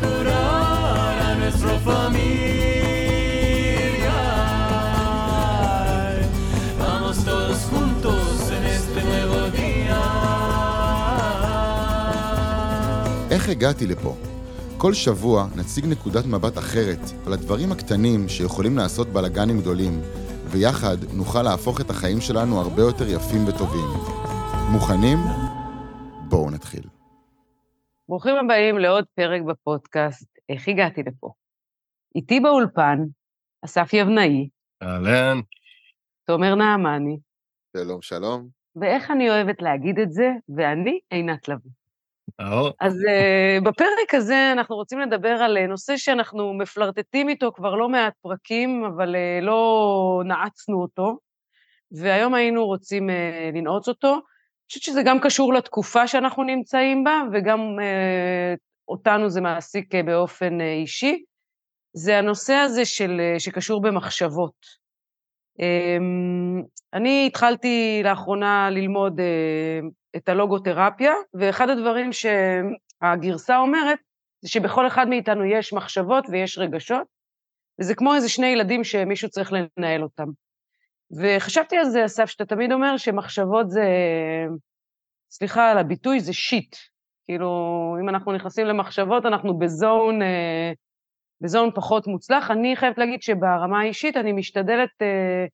curar a nuestra familia. Vamos todos juntos en este nuevo día. איך הגעתי לפה? כל שבוע נציג נקודת מבט אחרת על הדברים הקטנים שיכולים לעשות בלאגנים גדולים, ויחד נוכל להפוך את החיים שלנו הרבה יותר יפים וטובים. מוכנים? בואו נתחיל. ברוכים הבאים לעוד פרק בפודקאסט, איך הגעתי לפה. איתי באולפן, אסף יבנאי, אהלן. תומר נעמני, שלום, שלום. ואיך אני אוהבת להגיד את זה, ואני עינת לביא. אהו, אז uh, בפרק הזה אנחנו רוצים לדבר על uh, נושא שאנחנו מפלרטטים איתו כבר לא מעט פרקים, אבל uh, לא נעצנו אותו, והיום היינו רוצים uh, לנעוץ אותו. חושבת שזה גם קשור לתקופה שאנחנו נמצאים בה, וגם uh, אותנו זה מעסיק uh, באופן uh, אישי. זה הנושא הזה של, שקשור במחשבות. Um, אני התחלתי לאחרונה ללמוד את הלוגותרפיה, ואחד הדברים שהגרסה אומרת, זה שבכל אחד מאיתנו יש מחשבות ויש רגשות, וזה כמו איזה שני ילדים שמישהו צריך לנהל אותם. וחשבתי על זה, אסף, שאתה תמיד אומר שמחשבות זה, סליחה על הביטוי, זה שיט. כאילו, אם אנחנו נכנסים למחשבות, אנחנו בזון, אה, בזון פחות מוצלח. אני חייבת להגיד שברמה האישית אני משתדלת אה,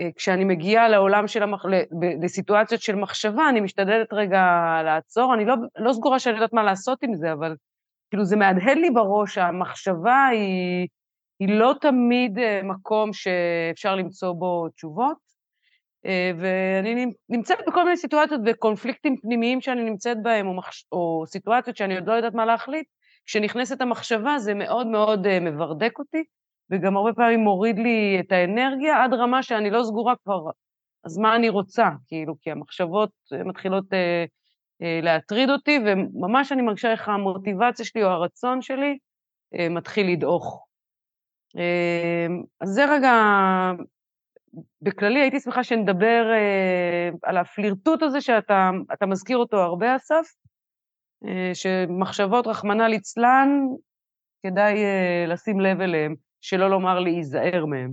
אה, כשאני מגיעה לעולם של המח... לסיטואציות של מחשבה, אני משתדלת רגע לעצור. אני לא, לא סגורה שאני יודעת מה לעשות עם זה, אבל כאילו זה מהדהד לי בראש, המחשבה היא, היא לא תמיד אה, מקום שאפשר למצוא בו תשובות. אה, ואני נמצאת בכל מיני סיטואציות וקונפליקטים פנימיים שאני נמצאת בהם, או, מחש... או סיטואציות שאני עוד לא יודעת מה להחליט. כשנכנסת המחשבה זה מאוד מאוד מברדק אותי, וגם הרבה פעמים מוריד לי את האנרגיה עד רמה שאני לא סגורה כבר, אז מה אני רוצה? כאילו, כי המחשבות מתחילות אה, אה, להטריד אותי, וממש אני מרגישה איך המוטיבציה שלי או הרצון שלי אה, מתחיל לדעוך. אה, אז זה רגע, בכללי הייתי שמחה שנדבר אה, על הפלירטוט הזה שאתה מזכיר אותו הרבה, אסף, אה, שמחשבות, רחמנא ליצלן, כדאי לשים לב אליהם. שלא לומר להיזהר מהם.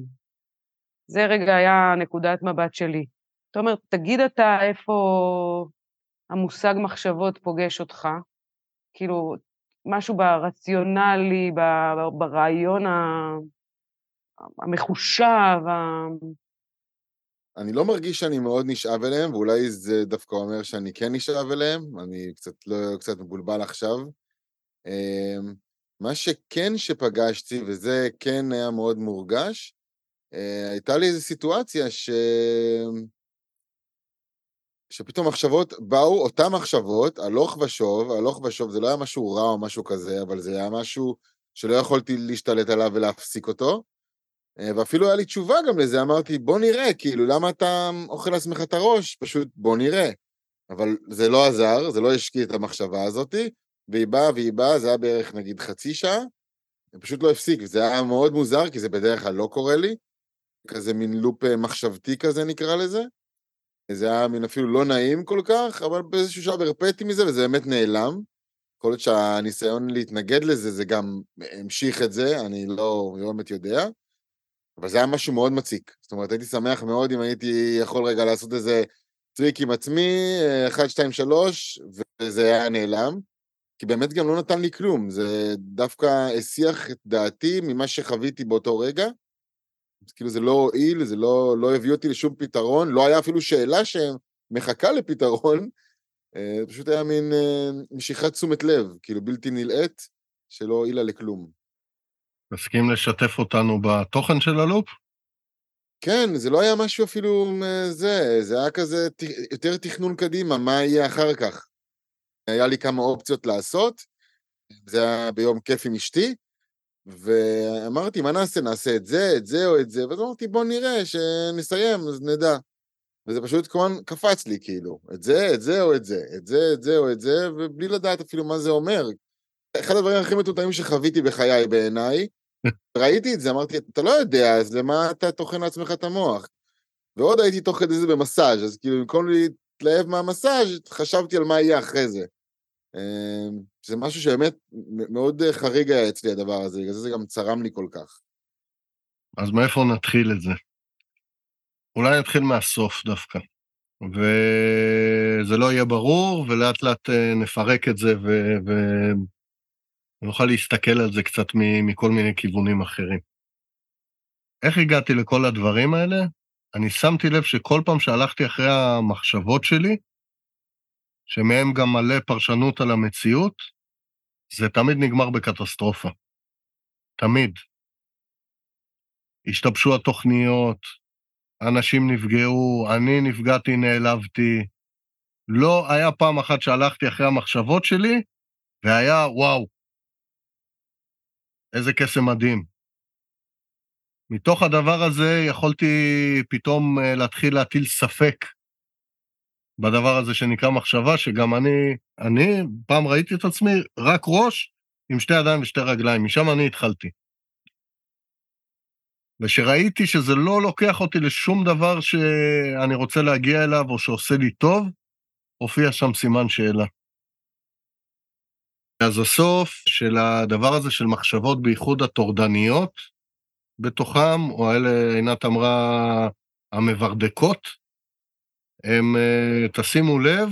זה רגע היה נקודת מבט שלי. אתה אומר, תגיד אתה איפה המושג מחשבות פוגש אותך, כאילו, משהו ברציונלי, ברעיון המחושב, ה... אני לא מרגיש שאני מאוד נשאב אליהם, ואולי זה דווקא אומר שאני כן נשאב אליהם, אני קצת לא, קצת מבולבל עכשיו. אמ, מה שכן שפגשתי, וזה כן היה מאוד מורגש, אה, הייתה לי איזו סיטואציה ש... שפתאום מחשבות באו, אותן מחשבות, הלוך ושוב, הלוך ושוב, זה לא היה משהו רע או משהו כזה, אבל זה היה משהו שלא יכולתי להשתלט עליו ולהפסיק אותו. אה, ואפילו היה לי תשובה גם לזה, אמרתי, בוא נראה, כאילו, למה אתה אוכל לעצמך את הראש? פשוט בוא נראה. אבל זה לא עזר, זה לא השקיע את המחשבה הזאתי, והיא באה והיא באה, זה היה בערך נגיד חצי שעה, זה פשוט לא הפסיק, וזה היה מאוד מוזר, כי זה בדרך כלל לא קורה לי, כזה מין loop אה, מחשבתי כזה נקרא לזה. זה היה מין אפילו לא נעים כל כך, אבל באיזשהו שלב הרפיתי מזה, וזה באמת נעלם. יכול להיות שהניסיון להתנגד לזה, זה גם המשיך את זה, אני לא, לא באמת יודע. אבל זה היה משהו מאוד מציק. זאת אומרת, הייתי שמח מאוד אם הייתי יכול רגע לעשות איזה טריק עם עצמי, 1, 2, 3, וזה היה נעלם. כי באמת גם לא נתן לי כלום, זה דווקא הסיח את דעתי ממה שחוויתי באותו רגע. כאילו זה לא הועיל, זה לא, לא הביא אותי לשום פתרון, לא היה אפילו שאלה שמחכה לפתרון, אה, פשוט היה מין אה, משיכת תשומת לב, כאילו בלתי נלאית, שלא הועילה לכלום. מסכים לשתף אותנו בתוכן של הלופ? כן, זה לא היה משהו אפילו זה, זה היה כזה יותר תכנון קדימה, מה יהיה אחר כך. היה לי כמה אופציות לעשות, זה היה ביום כיף עם אשתי, ואמרתי, מה נעשה? נעשה את זה, את זה או את זה, ואז אמרתי, בוא נראה, שנסיים, אז נדע. וזה פשוט כמובן קפץ לי, כאילו, את זה, את זה או את זה, את זה, את זה או את זה, ובלי לדעת אפילו מה זה אומר. אחד הדברים הכי מטומטמים שחוויתי בחיי בעיניי, ראיתי את זה, אמרתי, אתה לא יודע, אז למה אתה טוחן לעצמך את המוח? ועוד הייתי תוך כדי זה במסאז', אז כאילו, במקום להתלהב מהמסאז', חשבתי על מה יהיה אחרי זה. אמ, זה משהו שבאמת מאוד חריג היה אצלי הדבר הזה, בגלל זה זה גם צרם לי כל כך. אז מאיפה נתחיל את זה? אולי נתחיל מהסוף דווקא. וזה לא יהיה ברור, ולאט לאט אה, נפרק את זה ונוכל להסתכל על זה קצת מכל מיני כיוונים אחרים. איך הגעתי לכל הדברים האלה? אני שמתי לב שכל פעם שהלכתי אחרי המחשבות שלי, שמהם גם מלא פרשנות על המציאות, זה תמיד נגמר בקטסטרופה. תמיד. השתבשו התוכניות, אנשים נפגעו, אני נפגעתי, נעלבתי. לא היה פעם אחת שהלכתי אחרי המחשבות שלי, והיה, וואו, איזה קסם מדהים. מתוך הדבר הזה יכולתי פתאום אה, להתחיל להטיל ספק בדבר הזה שנקרא מחשבה, שגם אני, אני פעם ראיתי את עצמי רק ראש עם שתי ידיים ושתי רגליים, משם אני התחלתי. ושראיתי שזה לא לוקח אותי לשום דבר שאני רוצה להגיע אליו או שעושה לי טוב, הופיע שם סימן שאלה. אז הסוף של הדבר הזה של מחשבות, בייחוד הטורדניות בתוכם, או אלה, עינת אמרה, המברדקות, הם, אה, תשימו לב,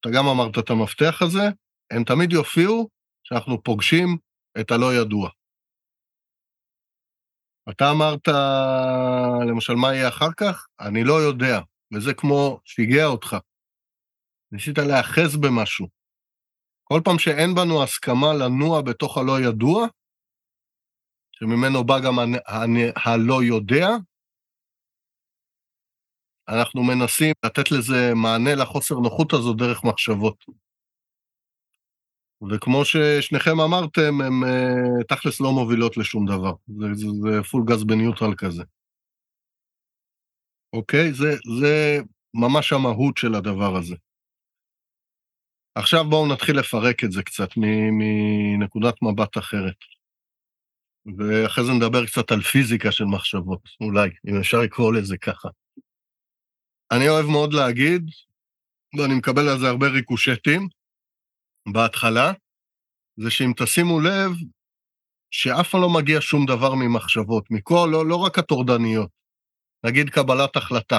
אתה גם אמרת את המפתח הזה, הם תמיד יופיעו כשאנחנו פוגשים את הלא ידוע. אתה אמרת, למשל, מה יהיה אחר כך? אני לא יודע, וזה כמו שיגע אותך. ניסית להיאחז במשהו. כל פעם שאין בנו הסכמה לנוע בתוך הלא ידוע, שממנו בא גם הלא יודע, אנחנו מנסים לתת לזה מענה לחוסר נוחות הזו דרך מחשבות. וכמו ששניכם אמרתם, הן uh, תכלס לא מובילות לשום דבר. זה, זה, זה פול גז בניוטרל כזה. אוקיי? זה, זה ממש המהות של הדבר הזה. עכשיו בואו נתחיל לפרק את זה קצת מנקודת מבט אחרת. ואחרי זה נדבר קצת על פיזיקה של מחשבות, אולי, אם אפשר לקרוא לזה ככה. אני אוהב מאוד להגיד, ואני מקבל על זה הרבה ריקושטים, בהתחלה, זה שאם תשימו לב, שאף פעם לא מגיע שום דבר ממחשבות, מכל, לא, לא רק הטורדניות, נגיד קבלת החלטה.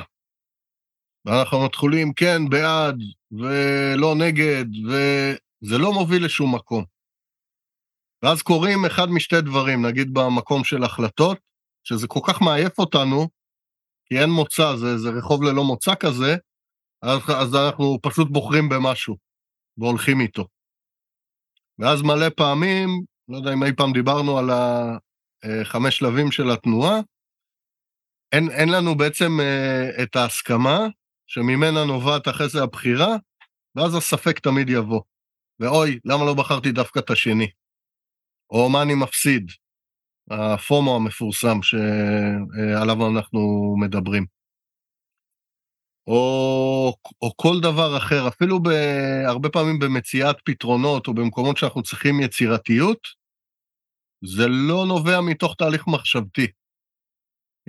ואנחנו מתחילים כן, בעד, ולא נגד, וזה לא מוביל לשום מקום. ואז קורים אחד משתי דברים, נגיד במקום של החלטות, שזה כל כך מעייף אותנו, כי אין מוצא, זה, זה רחוב ללא מוצא כזה, אז, אז אנחנו פשוט בוחרים במשהו והולכים איתו. ואז מלא פעמים, לא יודע אם אי פעם דיברנו על החמש שלבים של התנועה, אין, אין לנו בעצם אה, את ההסכמה שממנה נובעת אחרי זה הבחירה, ואז הספק תמיד יבוא. ואוי, למה לא בחרתי דווקא את השני? או מה אני מפסיד? הפומו המפורסם שעליו אנחנו מדברים. או, או כל דבר אחר, אפילו הרבה פעמים במציאת פתרונות או במקומות שאנחנו צריכים יצירתיות, זה לא נובע מתוך תהליך מחשבתי.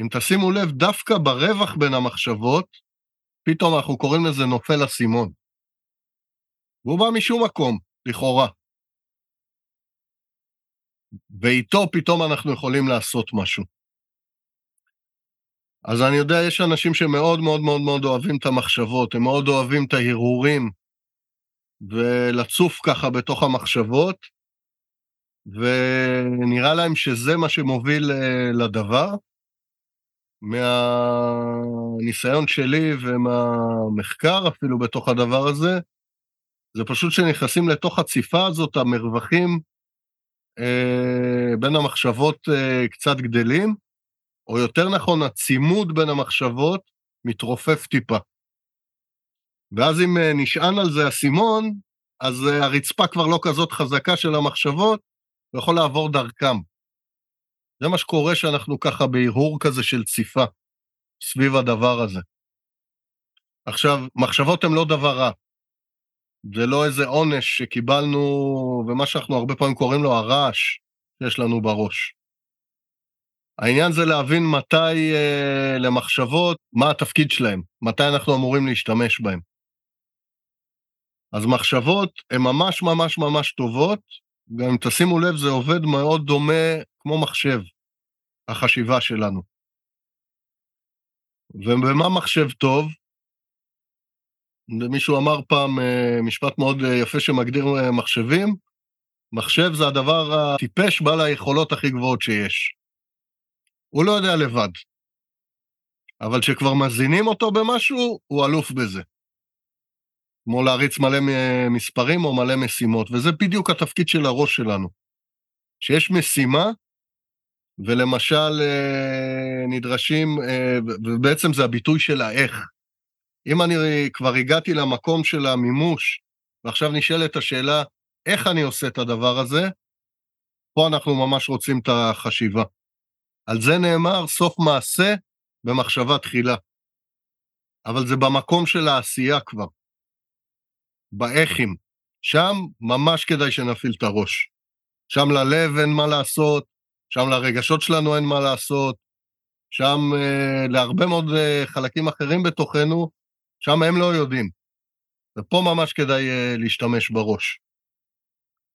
אם תשימו לב, דווקא ברווח בין המחשבות, פתאום אנחנו קוראים לזה נופל אסימון. והוא בא משום מקום, לכאורה. ואיתו פתאום אנחנו יכולים לעשות משהו. אז אני יודע, יש אנשים שמאוד מאוד מאוד מאוד אוהבים את המחשבות, הם מאוד אוהבים את ההרהורים, ולצוף ככה בתוך המחשבות, ונראה להם שזה מה שמוביל אה, לדבר. מהניסיון שלי ומהמחקר אפילו בתוך הדבר הזה, זה פשוט שנכנסים לתוך הציפה הזאת, המרווחים אה, בין המחשבות אה, קצת גדלים, או יותר נכון, הצימוד בין המחשבות מתרופף טיפה. ואז אם אה, נשען על זה אסימון, אז אה, הרצפה כבר לא כזאת חזקה של המחשבות, הוא יכול לעבור דרכם. זה מה שקורה שאנחנו ככה בהרהור כזה של ציפה סביב הדבר הזה. עכשיו, מחשבות הן לא דבר רע. זה לא איזה עונש שקיבלנו, ומה שאנחנו הרבה פעמים קוראים לו הרעש שיש לנו בראש. העניין זה להבין מתי אה, למחשבות, מה התפקיד שלהם, מתי אנחנו אמורים להשתמש בהם. אז מחשבות הן ממש ממש ממש טובות, גם אם תשימו לב, זה עובד מאוד דומה כמו מחשב, החשיבה שלנו. ובמה מחשב טוב? מישהו אמר פעם אה, משפט מאוד אה, יפה שמגדיר אה, מחשבים, מחשב זה הדבר הטיפש בעל היכולות הכי גבוהות שיש. הוא לא יודע לבד, אבל כשכבר מזינים אותו במשהו, הוא אלוף בזה. כמו להריץ מלא מספרים או מלא משימות, וזה בדיוק התפקיד של הראש שלנו. שיש משימה, ולמשל נדרשים, ובעצם זה הביטוי של האיך. אם אני כבר הגעתי למקום של המימוש, ועכשיו נשאלת השאלה, איך אני עושה את הדבר הזה, פה אנחנו ממש רוצים את החשיבה. על זה נאמר, סוף מעשה במחשבה תחילה. אבל זה במקום של העשייה כבר, באיכים. שם ממש כדאי שנפעיל את הראש. שם ללב אין מה לעשות, שם לרגשות שלנו אין מה לעשות, שם אה, להרבה מאוד אה, חלקים אחרים בתוכנו שם הם לא יודעים. ופה ממש כדאי uh, להשתמש בראש.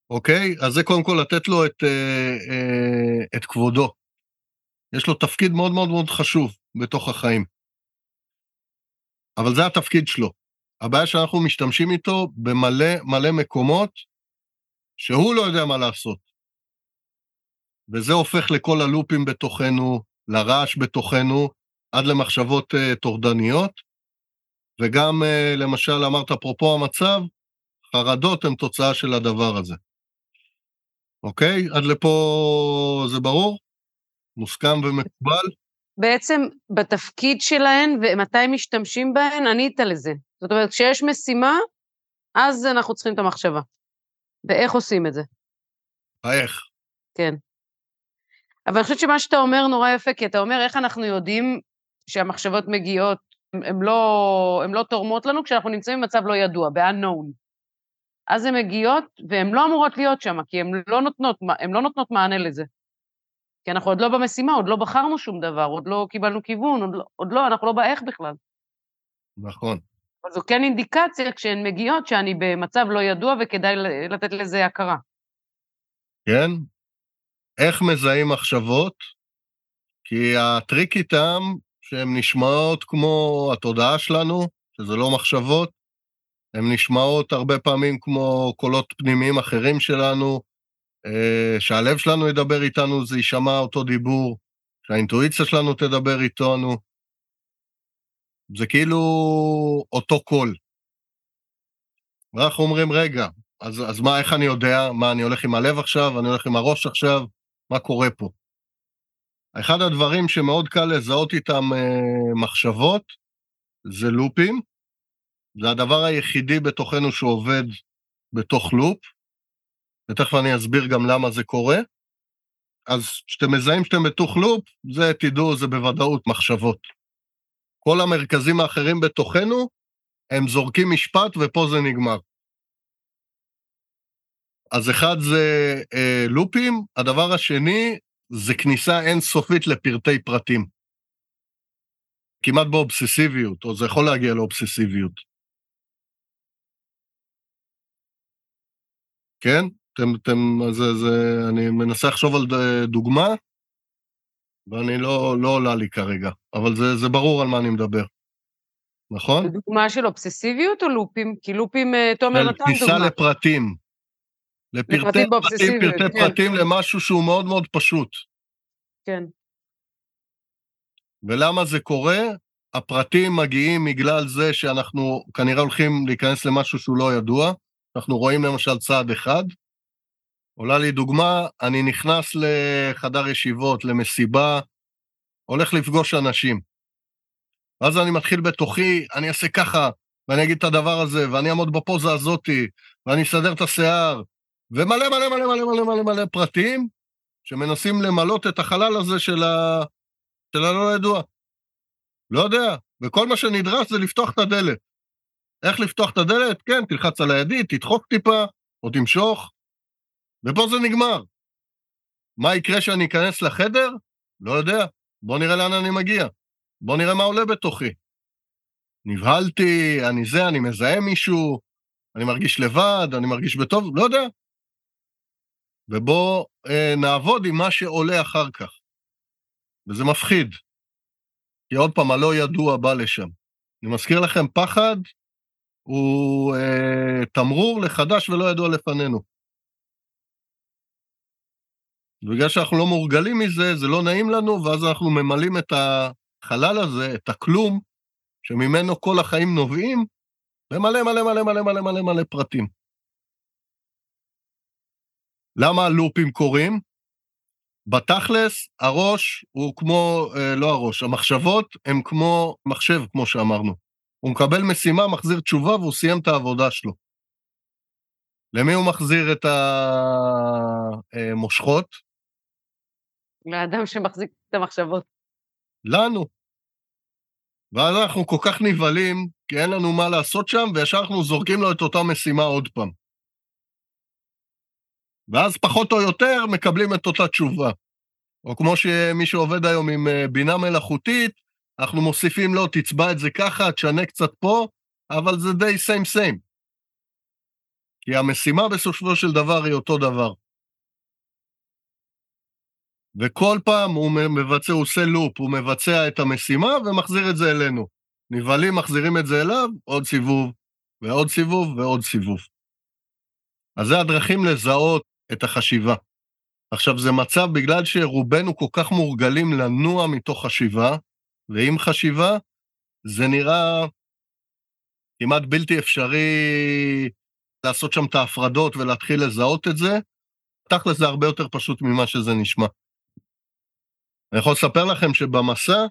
אוקיי? אז זה קודם כל לתת לו את, uh, uh, את כבודו. יש לו תפקיד מאוד מאוד מאוד חשוב בתוך החיים. אבל זה התפקיד שלו. הבעיה שאנחנו משתמשים איתו במלא מלא מקומות שהוא לא יודע מה לעשות. וזה הופך לכל הלופים בתוכנו, לרעש בתוכנו, עד למחשבות uh, טורדניות, וגם, אה, למשל, אמרת, אפרופו המצב, חרדות הן תוצאה של הדבר הזה. אוקיי? עד לפה זה ברור? מוסכם ומקובל? בעצם בתפקיד שלהן ומתי משתמשים בהן, ענית לזה. זאת אומרת, כשיש משימה, אז אנחנו צריכים את המחשבה. ואיך עושים את זה? האיך. כן. אבל אני חושבת שמה שאתה אומר נורא יפה, כי אתה אומר איך אנחנו יודעים שהמחשבות מגיעות הן לא, לא תורמות לנו כשאנחנו נמצאים במצב לא ידוע, ב-unknown. אז הן מגיעות, והן לא אמורות להיות שם, כי הן לא נותנות, לא נותנות מענה לזה. כי אנחנו עוד לא במשימה, עוד לא בחרנו שום דבר, עוד לא קיבלנו כיוון, עוד לא, עוד לא אנחנו לא באיך בכלל. נכון. אבל זו כן אינדיקציה כשהן מגיעות שאני במצב לא ידוע וכדאי לתת לזה הכרה. כן. איך מזהים מחשבות? כי הטריק איתם שהן נשמעות כמו התודעה שלנו, שזה לא מחשבות, הן נשמעות הרבה פעמים כמו קולות פנימיים אחרים שלנו, אה, שהלב שלנו ידבר איתנו, זה יישמע אותו דיבור, שהאינטואיציה שלנו תדבר איתנו. זה כאילו אותו קול. ואנחנו אומרים, רגע, אז, אז מה, איך אני יודע? מה, אני הולך עם הלב עכשיו? אני הולך עם הראש עכשיו? מה קורה פה? אחד הדברים שמאוד קל לזהות איתם אה, מחשבות זה לופים. זה הדבר היחידי בתוכנו שעובד בתוך לופ, ותכף אני אסביר גם למה זה קורה. אז כשאתם מזהים שאתם בתוך לופ, זה, תדעו, זה בוודאות מחשבות. כל המרכזים האחרים בתוכנו, הם זורקים משפט ופה זה נגמר. אז אחד זה אה, לופים, הדבר השני זה כניסה אינסופית לפרטי פרטים. כמעט באובססיביות, או זה יכול להגיע לאובססיביות. כן? אתם, אתם, זה, זה, אני מנסה לחשוב על דוגמה, ואני לא, לא עולה לי כרגע, אבל זה, זה ברור על מה אני מדבר. נכון? דוגמה של אובססיביות או לופים? כי לופים, אה, תומר נתן דוגמה. כניסה לפרטים. לפרטי פרטים, פרטי כן. פרטים למשהו שהוא מאוד מאוד פשוט. כן. ולמה זה קורה? הפרטים מגיעים בגלל זה שאנחנו כנראה הולכים להיכנס למשהו שהוא לא ידוע. אנחנו רואים למשל צעד אחד. עולה לי דוגמה, אני נכנס לחדר ישיבות, למסיבה, הולך לפגוש אנשים. ואז אני מתחיל בתוכי, אני אעשה ככה, ואני אגיד את הדבר הזה, ואני אעמוד בפוזה הזאתי, ואני אסדר את השיער, ומלא מלא מלא מלא מלא מלא מלא פרטים שמנסים למלות את החלל הזה של, ה... של הלא ידוע. לא יודע, וכל מה שנדרש זה לפתוח את הדלת. איך לפתוח את הדלת? כן, תלחץ על הידית, תדחוק טיפה, או תמשוך, ופה זה נגמר. מה יקרה כשאני אכנס לחדר? לא יודע. בוא נראה לאן אני מגיע. בוא נראה מה עולה בתוכי. נבהלתי, אני זה, אני מזהה מישהו, אני מרגיש לבד, אני מרגיש בטוב, לא יודע. ובואו אה, נעבוד עם מה שעולה אחר כך. וזה מפחיד. כי עוד פעם, הלא ידוע בא לשם. אני מזכיר לכם, פחד הוא אה, תמרור לחדש ולא ידוע לפנינו. בגלל שאנחנו לא מורגלים מזה, זה לא נעים לנו, ואז אנחנו ממלאים את החלל הזה, את הכלום, שממנו כל החיים נובעים, במלא מלא מלא מלא מלא מלא מלא פרטים. למה הלופים קורים? בתכלס, הראש הוא כמו, אה, לא הראש, המחשבות הן כמו מחשב, כמו שאמרנו. הוא מקבל משימה, מחזיר תשובה והוא סיים את העבודה שלו. למי הוא מחזיר את המושכות? לאדם שמחזיק את המחשבות. לנו. ואז אנחנו כל כך נבהלים, כי אין לנו מה לעשות שם, וישר אנחנו זורקים לו את אותה משימה עוד פעם. ואז פחות או יותר מקבלים את אותה תשובה. או כמו שמי שעובד היום עם אה, בינה מלאכותית, אנחנו מוסיפים לו, תצבע את זה ככה, תשנה קצת פה, אבל זה די סיים סיים. כי המשימה בסופו של דבר היא אותו דבר. וכל פעם הוא מבצע, הוא עושה לופ, הוא מבצע את המשימה ומחזיר את זה אלינו. נבהלים, מחזירים את זה אליו, עוד סיבוב, ועוד סיבוב, ועוד סיבוב. אז זה הדרכים לזהות את החשיבה. עכשיו, זה מצב, בגלל שרובנו כל כך מורגלים לנוע מתוך חשיבה, ועם חשיבה, זה נראה כמעט בלתי אפשרי לעשות שם את ההפרדות ולהתחיל לזהות את זה. תכל'ס זה הרבה יותר פשוט ממה שזה נשמע. אני יכול לספר לכם שבמסע,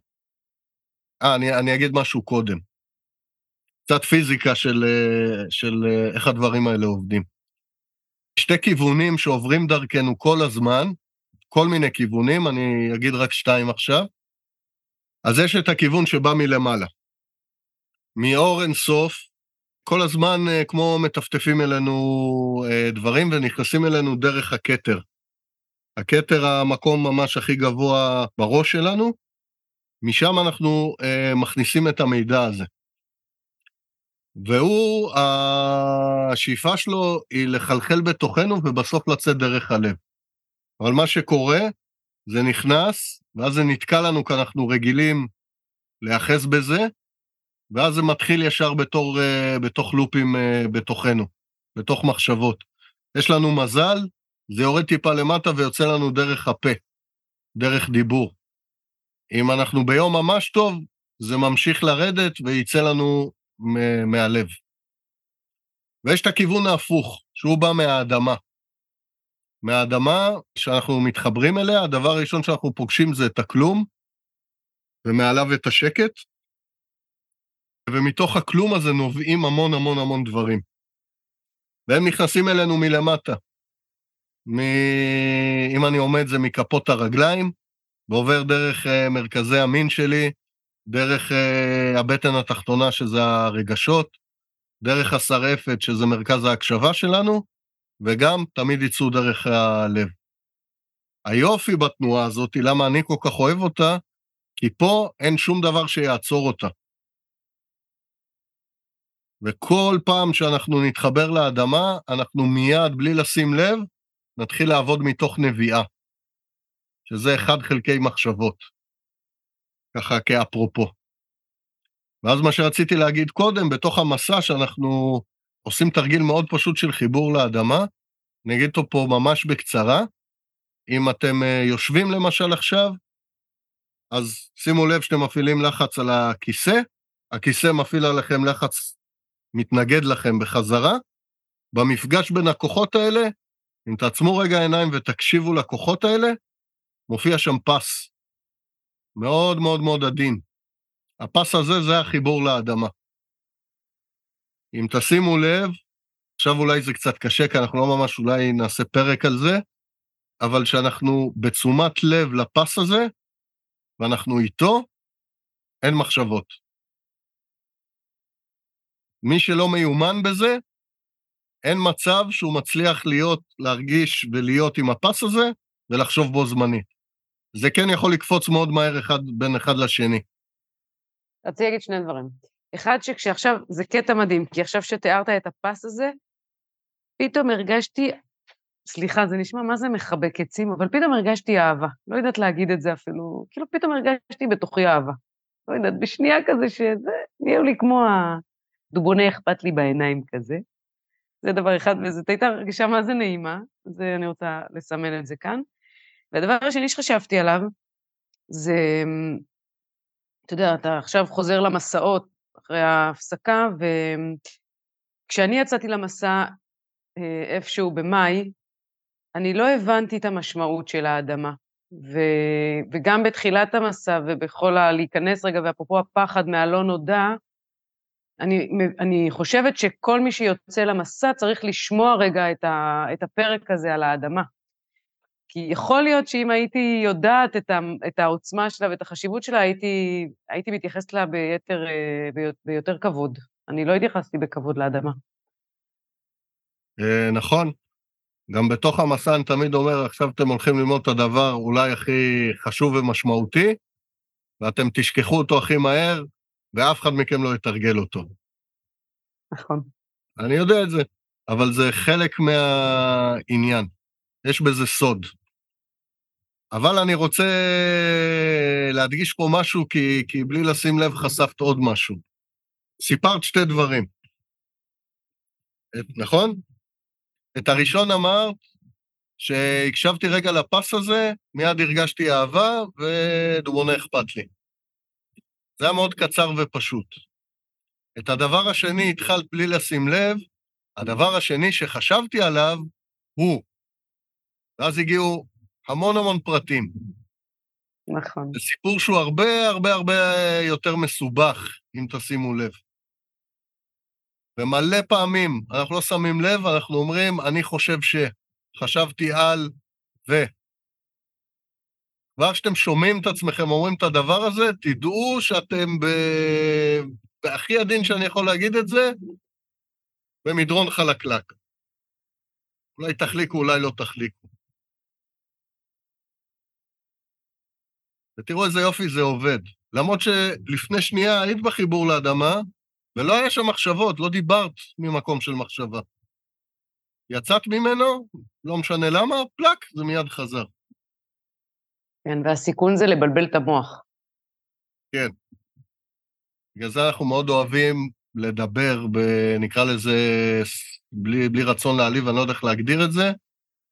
אה, אני, אני אגיד משהו קודם. קצת פיזיקה של, אה, של אה, איך הדברים האלה עובדים. שתי כיוונים שעוברים דרכנו כל הזמן, כל מיני כיוונים, אני אגיד רק שתיים עכשיו. אז יש את הכיוון שבא מלמעלה. מאור אינסוף, כל הזמן אה, כמו מטפטפים אלינו דברים ונכנסים אלינו דרך הכתר. הכתר המקום ממש הכי גבוה בראש שלנו, משם אנחנו אה, מכניסים את המידע הזה. והוא, השאיפה שלו היא לחלחל בתוכנו ובסוף לצאת דרך הלב. אבל מה שקורה, זה נכנס, ואז זה נתקע לנו כי אנחנו רגילים להיאחז בזה, ואז זה מתחיל ישר בתור, אה, בתוך לופים אה, בתוכנו, בתוך מחשבות. יש לנו מזל, זה יורד טיפה למטה ויוצא לנו דרך הפה, דרך דיבור. אם אנחנו ביום ממש טוב, זה ממשיך לרדת וייצא לנו מהלב. ויש את הכיוון ההפוך, שהוא בא מהאדמה. מהאדמה, שאנחנו מתחברים אליה, הדבר הראשון שאנחנו פוגשים זה את הכלום, ומעליו את השקט, ומתוך הכלום הזה נובעים המון המון המון דברים. והם נכנסים אלינו מלמטה. מ... אם אני עומד זה מכפות הרגליים, ועובר דרך uh, מרכזי המין שלי, דרך uh, הבטן התחתונה, שזה הרגשות, דרך השרעפת, שזה מרכז ההקשבה שלנו, וגם תמיד יצאו דרך הלב. היופי בתנועה הזאת, למה אני כל כך אוהב אותה, כי פה אין שום דבר שיעצור אותה. וכל פעם שאנחנו נתחבר לאדמה, אנחנו מיד, בלי לשים לב, נתחיל לעבוד מתוך נביאה, שזה אחד חלקי מחשבות, ככה כאפרופו. ואז מה שרציתי להגיד קודם, בתוך המסע שאנחנו עושים תרגיל מאוד פשוט של חיבור לאדמה, אני אגיד אותו פה ממש בקצרה. אם אתם אה, יושבים למשל עכשיו, אז שימו לב שאתם מפעילים לחץ על הכיסא, הכיסא מפעיל עליכם לחץ, מתנגד לכם בחזרה. במפגש בין הכוחות האלה, אם תעצמו רגע עיניים ותקשיבו לכוחות האלה, מופיע שם פס. מאוד מאוד מאוד עדין. הפס הזה זה החיבור לאדמה. אם תשימו לב, עכשיו אולי זה קצת קשה, כי אנחנו לא ממש אולי נעשה פרק על זה, אבל כשאנחנו בתשומת לב לפס הזה, ואנחנו איתו, אין מחשבות. מי שלא מיומן בזה, אין מצב שהוא מצליח להיות, להרגיש ולהיות עם הפס הזה ולחשוב בו זמנית. זה כן יכול לקפוץ מאוד מהר אחד, בין אחד לשני. רציתי להגיד שני דברים. אחד שכשעכשיו, זה קטע מדהים, כי עכשיו שתיארת את הפס הזה, פתאום הרגשתי, סליחה, זה נשמע מה זה מחבק עצים, אבל פתאום הרגשתי אהבה. לא יודעת להגיד את זה אפילו, כאילו פתאום הרגשתי בתוכי אהבה. לא יודעת, בשנייה כזה שזה, נהיו לי כמו הדובוני אכפת לי בעיניים כזה. זה דבר אחד, וזאת הייתה הרגשה מה זה נעימה, זה אני רוצה לסמן את זה כאן. והדבר השני שחשבתי עליו, זה, אתה יודע, אתה עכשיו חוזר למסעות אחרי ההפסקה, וכשאני יצאתי למסע אה, איפשהו במאי, אני לא הבנתי את המשמעות של האדמה. ו, וגם בתחילת המסע ובכל ה... להיכנס רגע, ואפרופו הפחד מהלא נודע, אני, אני חושבת שכל מי שיוצא למסע צריך לשמוע רגע את, ה, את הפרק הזה על האדמה. כי יכול להיות שאם הייתי יודעת את, ה, את העוצמה שלה ואת החשיבות שלה, הייתי, הייתי מתייחסת לה ביתר, אה, ביותר כבוד. אני לא התייחסתי בכבוד לאדמה. אה, נכון. גם בתוך המסע אני תמיד אומר, עכשיו אתם הולכים ללמוד את הדבר אולי הכי חשוב ומשמעותי, ואתם תשכחו אותו הכי מהר, ואף אחד מכם לא יתרגל אותו. נכון. אני יודע את זה, אבל זה חלק מהעניין. יש בזה סוד. אבל אני רוצה להדגיש פה משהו, כי, כי בלי לשים לב חשפת עוד משהו. סיפרת שתי דברים, נכון? את הראשון אמרת שהקשבתי רגע לפס הזה, מיד הרגשתי אהבה ודומונה אכפת לי. זה היה מאוד קצר ופשוט. את הדבר השני התחלת בלי לשים לב, הדבר השני שחשבתי עליו הוא. ואז הגיעו המון המון פרטים. נכון. זה סיפור שהוא הרבה הרבה הרבה יותר מסובך, אם תשימו לב. ומלא פעמים אנחנו לא שמים לב, אנחנו אומרים, אני חושב ש... חשבתי על ו... כבר כשאתם שומעים את עצמכם אומרים את הדבר הזה, תדעו שאתם ב... בהכי עדין שאני יכול להגיד את זה, במדרון חלקלק. אולי תחליקו, אולי לא תחליקו. ותראו איזה יופי זה עובד. למרות שלפני שנייה היית בחיבור לאדמה, ולא היה שם מחשבות, לא דיברת ממקום של מחשבה. יצאת ממנו, לא משנה למה, פלאק, זה מיד חזר. כן, והסיכון זה לבלבל את המוח. כן. בגלל זה אנחנו מאוד אוהבים לדבר, ב, נקרא לזה, בלי, בלי רצון להעליב, אני לא יודע איך להגדיר את זה,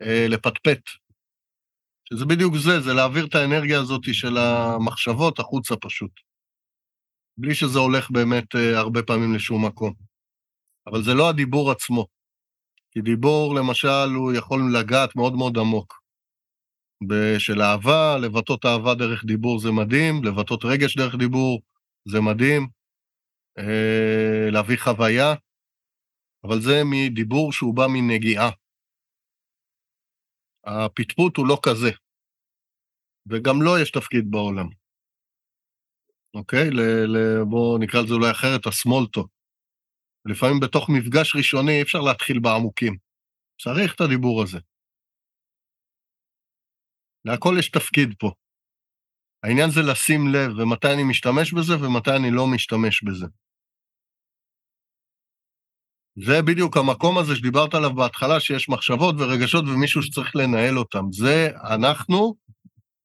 אה, לפטפט. שזה בדיוק זה, זה להעביר את האנרגיה הזאת של המחשבות החוצה פשוט. בלי שזה הולך באמת אה, הרבה פעמים לשום מקום. אבל זה לא הדיבור עצמו. כי דיבור, למשל, הוא יכול לגעת מאוד מאוד עמוק. של אהבה, לבטא אהבה דרך דיבור זה מדהים, לבטא רגש דרך דיבור זה מדהים, אה, להביא חוויה, אבל זה מדיבור שהוא בא מנגיעה. הפטפוט הוא לא כזה, וגם לו יש תפקיד בעולם. אוקיי? בואו נקרא לזה אולי אחרת, הסמולטו. לפעמים בתוך מפגש ראשוני אי אפשר להתחיל בעמוקים. צריך את הדיבור הזה. להכל יש תפקיד פה. העניין זה לשים לב, ומתי אני משתמש בזה ומתי אני לא משתמש בזה. זה בדיוק המקום הזה שדיברת עליו בהתחלה, שיש מחשבות ורגשות ומישהו שצריך לנהל אותם. זה אנחנו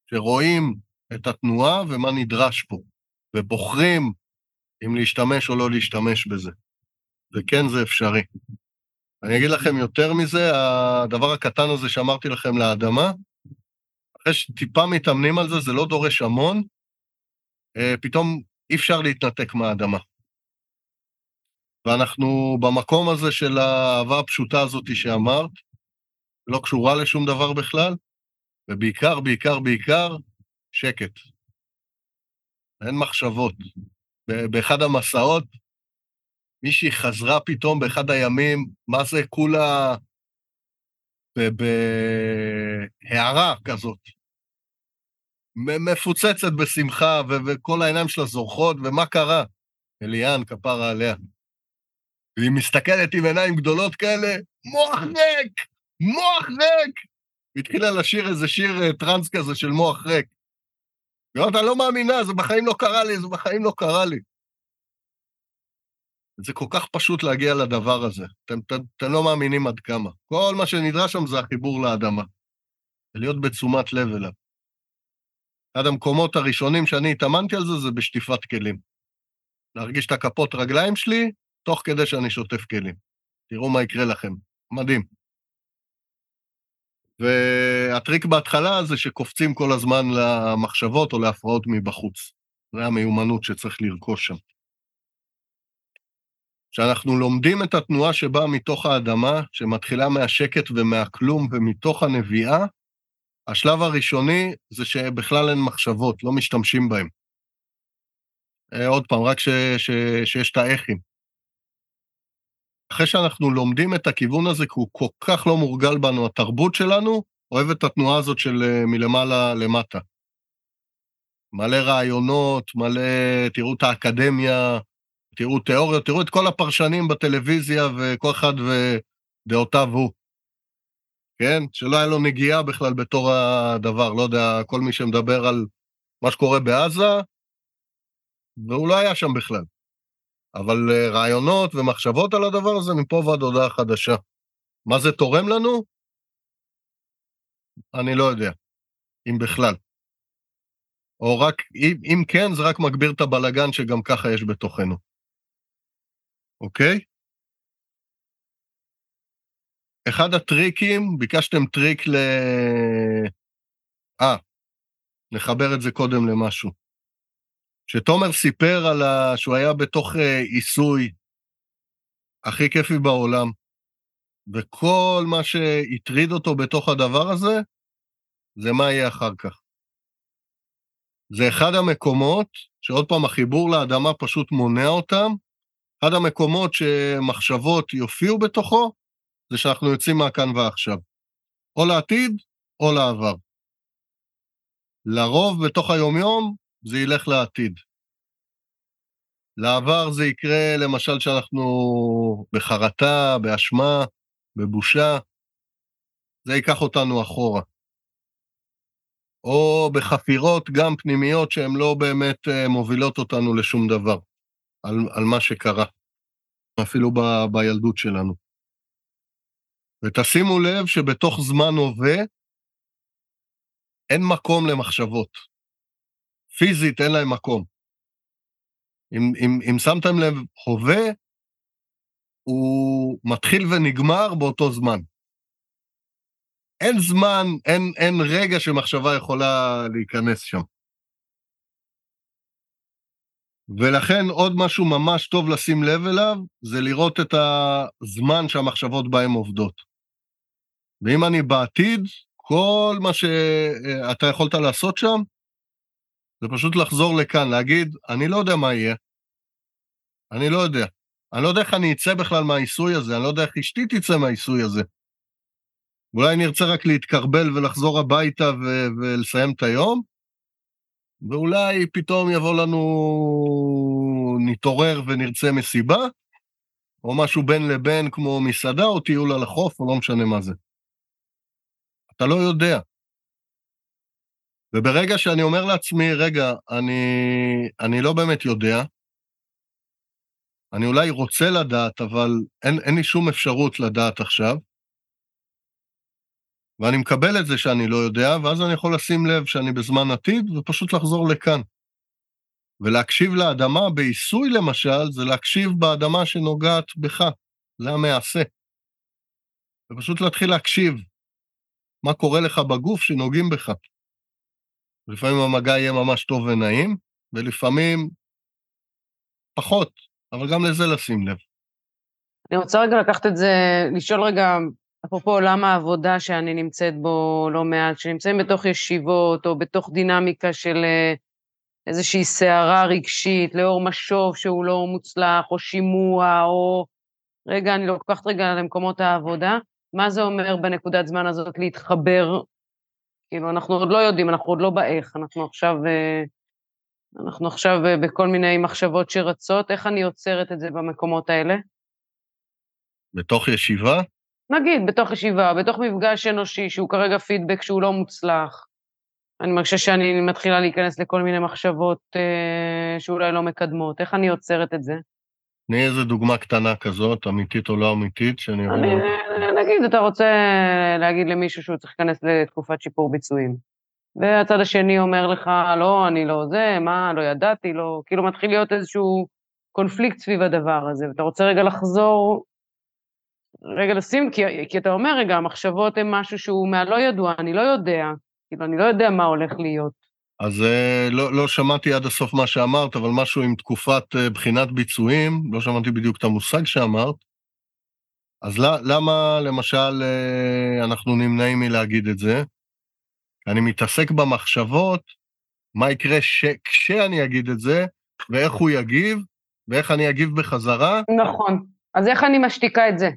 שרואים את התנועה ומה נדרש פה, ובוחרים אם להשתמש או לא להשתמש בזה. וכן, זה אפשרי. אני אגיד לכם יותר מזה, הדבר הקטן הזה שאמרתי לכם לאדמה, אחרי שטיפה מתאמנים על זה, זה לא דורש המון, אה, פתאום אי אפשר להתנתק מהאדמה. ואנחנו במקום הזה של האהבה הפשוטה הזאת שאמרת, לא קשורה לשום דבר בכלל, ובעיקר, בעיקר, בעיקר, שקט. אין מחשבות. באחד המסעות, מישהי חזרה פתאום באחד הימים, מה זה כולה בהערה כזאת. מפוצצת בשמחה, וכל העיניים שלה זורחות, ומה קרה? אליאן, כפרה עליה. והיא מסתכלת עם עיניים גדולות כאלה, מוח ריק! מוח ריק! והתחילה לשיר איזה שיר אה, טראנס כזה של מוח ריק. היא אומרת, אני לא מאמינה, זה בחיים לא קרה לי, זה בחיים לא קרה לי. זה כל כך פשוט להגיע לדבר הזה. אתם, אתם, אתם לא מאמינים עד כמה. כל מה שנדרש שם זה החיבור לאדמה. ולהיות בתשומת לב אליו. אחד המקומות הראשונים שאני התאמנתי על זה, זה בשטיפת כלים. להרגיש את הכפות רגליים שלי, תוך כדי שאני שוטף כלים. תראו מה יקרה לכם. מדהים. והטריק בהתחלה זה שקופצים כל הזמן למחשבות או להפרעות מבחוץ. זו המיומנות שצריך לרכוש שם. כשאנחנו לומדים את התנועה שבאה מתוך האדמה, שמתחילה מהשקט ומהכלום ומתוך הנביאה, השלב הראשוני זה שבכלל אין מחשבות, לא משתמשים בהן. אה, עוד פעם, רק ש, ש, שיש את האיכים. אחרי שאנחנו לומדים את הכיוון הזה, כי הוא כל כך לא מורגל בנו, התרבות שלנו אוהבת את התנועה הזאת של אה, מלמעלה למטה. מלא רעיונות, מלא, תראו את האקדמיה, תראו תיאוריות, תראו את כל הפרשנים בטלוויזיה וכל אחד ודעותיו הוא. כן? שלא היה לו נגיעה בכלל בתור הדבר, לא יודע, כל מי שמדבר על מה שקורה בעזה, והוא לא היה שם בכלל. אבל אה, רעיונות ומחשבות על הדבר הזה מפה ועד הודעה חדשה. מה זה תורם לנו? אני לא יודע, אם בכלל. או רק, אם, אם כן, זה רק מגביר את הבלגן שגם ככה יש בתוכנו. אוקיי? אחד הטריקים, ביקשתם טריק ל... אה, נחבר את זה קודם למשהו. שתומר סיפר על ה... שהוא היה בתוך אה, עיסוי הכי כיפי בעולם, וכל מה שהטריד אותו בתוך הדבר הזה, זה מה יהיה אחר כך. זה אחד המקומות, שעוד פעם, החיבור לאדמה פשוט מונע אותם, אחד המקומות שמחשבות יופיעו בתוכו, זה שאנחנו יוצאים מהכאן ועכשיו. או לעתיד, או לעבר. לרוב, בתוך היומיום, זה ילך לעתיד. לעבר זה יקרה, למשל, שאנחנו בחרטה, באשמה, בבושה, זה ייקח אותנו אחורה. או בחפירות גם פנימיות שהן לא באמת אה, מובילות אותנו לשום דבר, על, על מה שקרה, אפילו ב, בילדות שלנו. ותשימו לב שבתוך זמן הווה אין מקום למחשבות. פיזית אין להם מקום. אם, אם, אם שמתם לב, הווה הוא מתחיל ונגמר באותו זמן. אין זמן, אין, אין רגע שמחשבה יכולה להיכנס שם. ולכן עוד משהו ממש טוב לשים לב אליו, זה לראות את הזמן שהמחשבות בהן עובדות. ואם אני בעתיד, כל מה שאתה יכולת לעשות שם, זה פשוט לחזור לכאן, להגיד, אני לא יודע מה יהיה, אני לא יודע. אני לא יודע איך אני אצא בכלל מהעיסוי הזה, אני לא יודע איך אשתי תצא מהעיסוי הזה. אולי אני ארצה רק להתקרבל ולחזור הביתה ו- ולסיים את היום, ואולי פתאום יבוא לנו, נתעורר ונרצה מסיבה, או משהו בין לבין כמו מסעדה או טיול על החוף, או לא משנה מה זה. אתה לא יודע. וברגע שאני אומר לעצמי, רגע, אני, אני לא באמת יודע, אני אולי רוצה לדעת, אבל אין, אין לי שום אפשרות לדעת עכשיו, ואני מקבל את זה שאני לא יודע, ואז אני יכול לשים לב שאני בזמן עתיד, ופשוט לחזור לכאן. ולהקשיב לאדמה בעיסוי, למשל, זה להקשיב באדמה שנוגעת בך, זה המעשה. ופשוט להתחיל להקשיב מה קורה לך בגוף שנוגעים בך. לפעמים המגע יהיה ממש טוב ונעים, ולפעמים פחות, אבל גם לזה לשים לב. אני רוצה רגע לקחת את זה, לשאול רגע, אפרופו עולם העבודה שאני נמצאת בו לא מעט, שנמצאים בתוך ישיבות או בתוך דינמיקה של אה, איזושהי סערה רגשית, לאור משוב שהוא לא מוצלח, או שימוע, או... רגע, אני לוקחת רגע למקומות העבודה. מה זה אומר בנקודת זמן הזאת להתחבר? כאילו, אנחנו עוד לא יודעים, אנחנו עוד לא באיך, אנחנו עכשיו, אה, אנחנו עכשיו אה, בכל מיני מחשבות שרצות, איך אני עוצרת את זה במקומות האלה? בתוך ישיבה? נגיד, בתוך ישיבה, בתוך מפגש אנושי, שהוא כרגע פידבק שהוא לא מוצלח. אני מרגישה שאני מתחילה להיכנס לכל מיני מחשבות אה, שאולי לא מקדמות. איך אני עוצרת את זה? תני איזה דוגמה קטנה כזאת, אמיתית או לא אמיתית, שאני אני, אומר... נגיד, אתה רוצה להגיד למישהו שהוא צריך להיכנס לתקופת שיפור ביצועים. והצד השני אומר לך, לא, אני לא זה, מה, לא ידעתי, לא... כאילו מתחיל להיות איזשהו קונפליקט סביב הדבר הזה, ואתה רוצה רגע לחזור, רגע לשים, כי, כי אתה אומר, רגע, המחשבות הן משהו שהוא מהלא ידוע, אני לא יודע, כאילו, אני לא יודע מה הולך להיות. אז uh, לא, לא שמעתי עד הסוף מה שאמרת, אבל משהו עם תקופת uh, בחינת ביצועים, לא שמעתי בדיוק את המושג שאמרת. אז למה, למשל, uh, אנחנו נמנעים מלהגיד את זה? אני מתעסק במחשבות, מה יקרה ש... כשאני אגיד את זה, ואיך הוא יגיב, ואיך אני אגיב בחזרה. נכון. אז איך אני משתיקה את זה?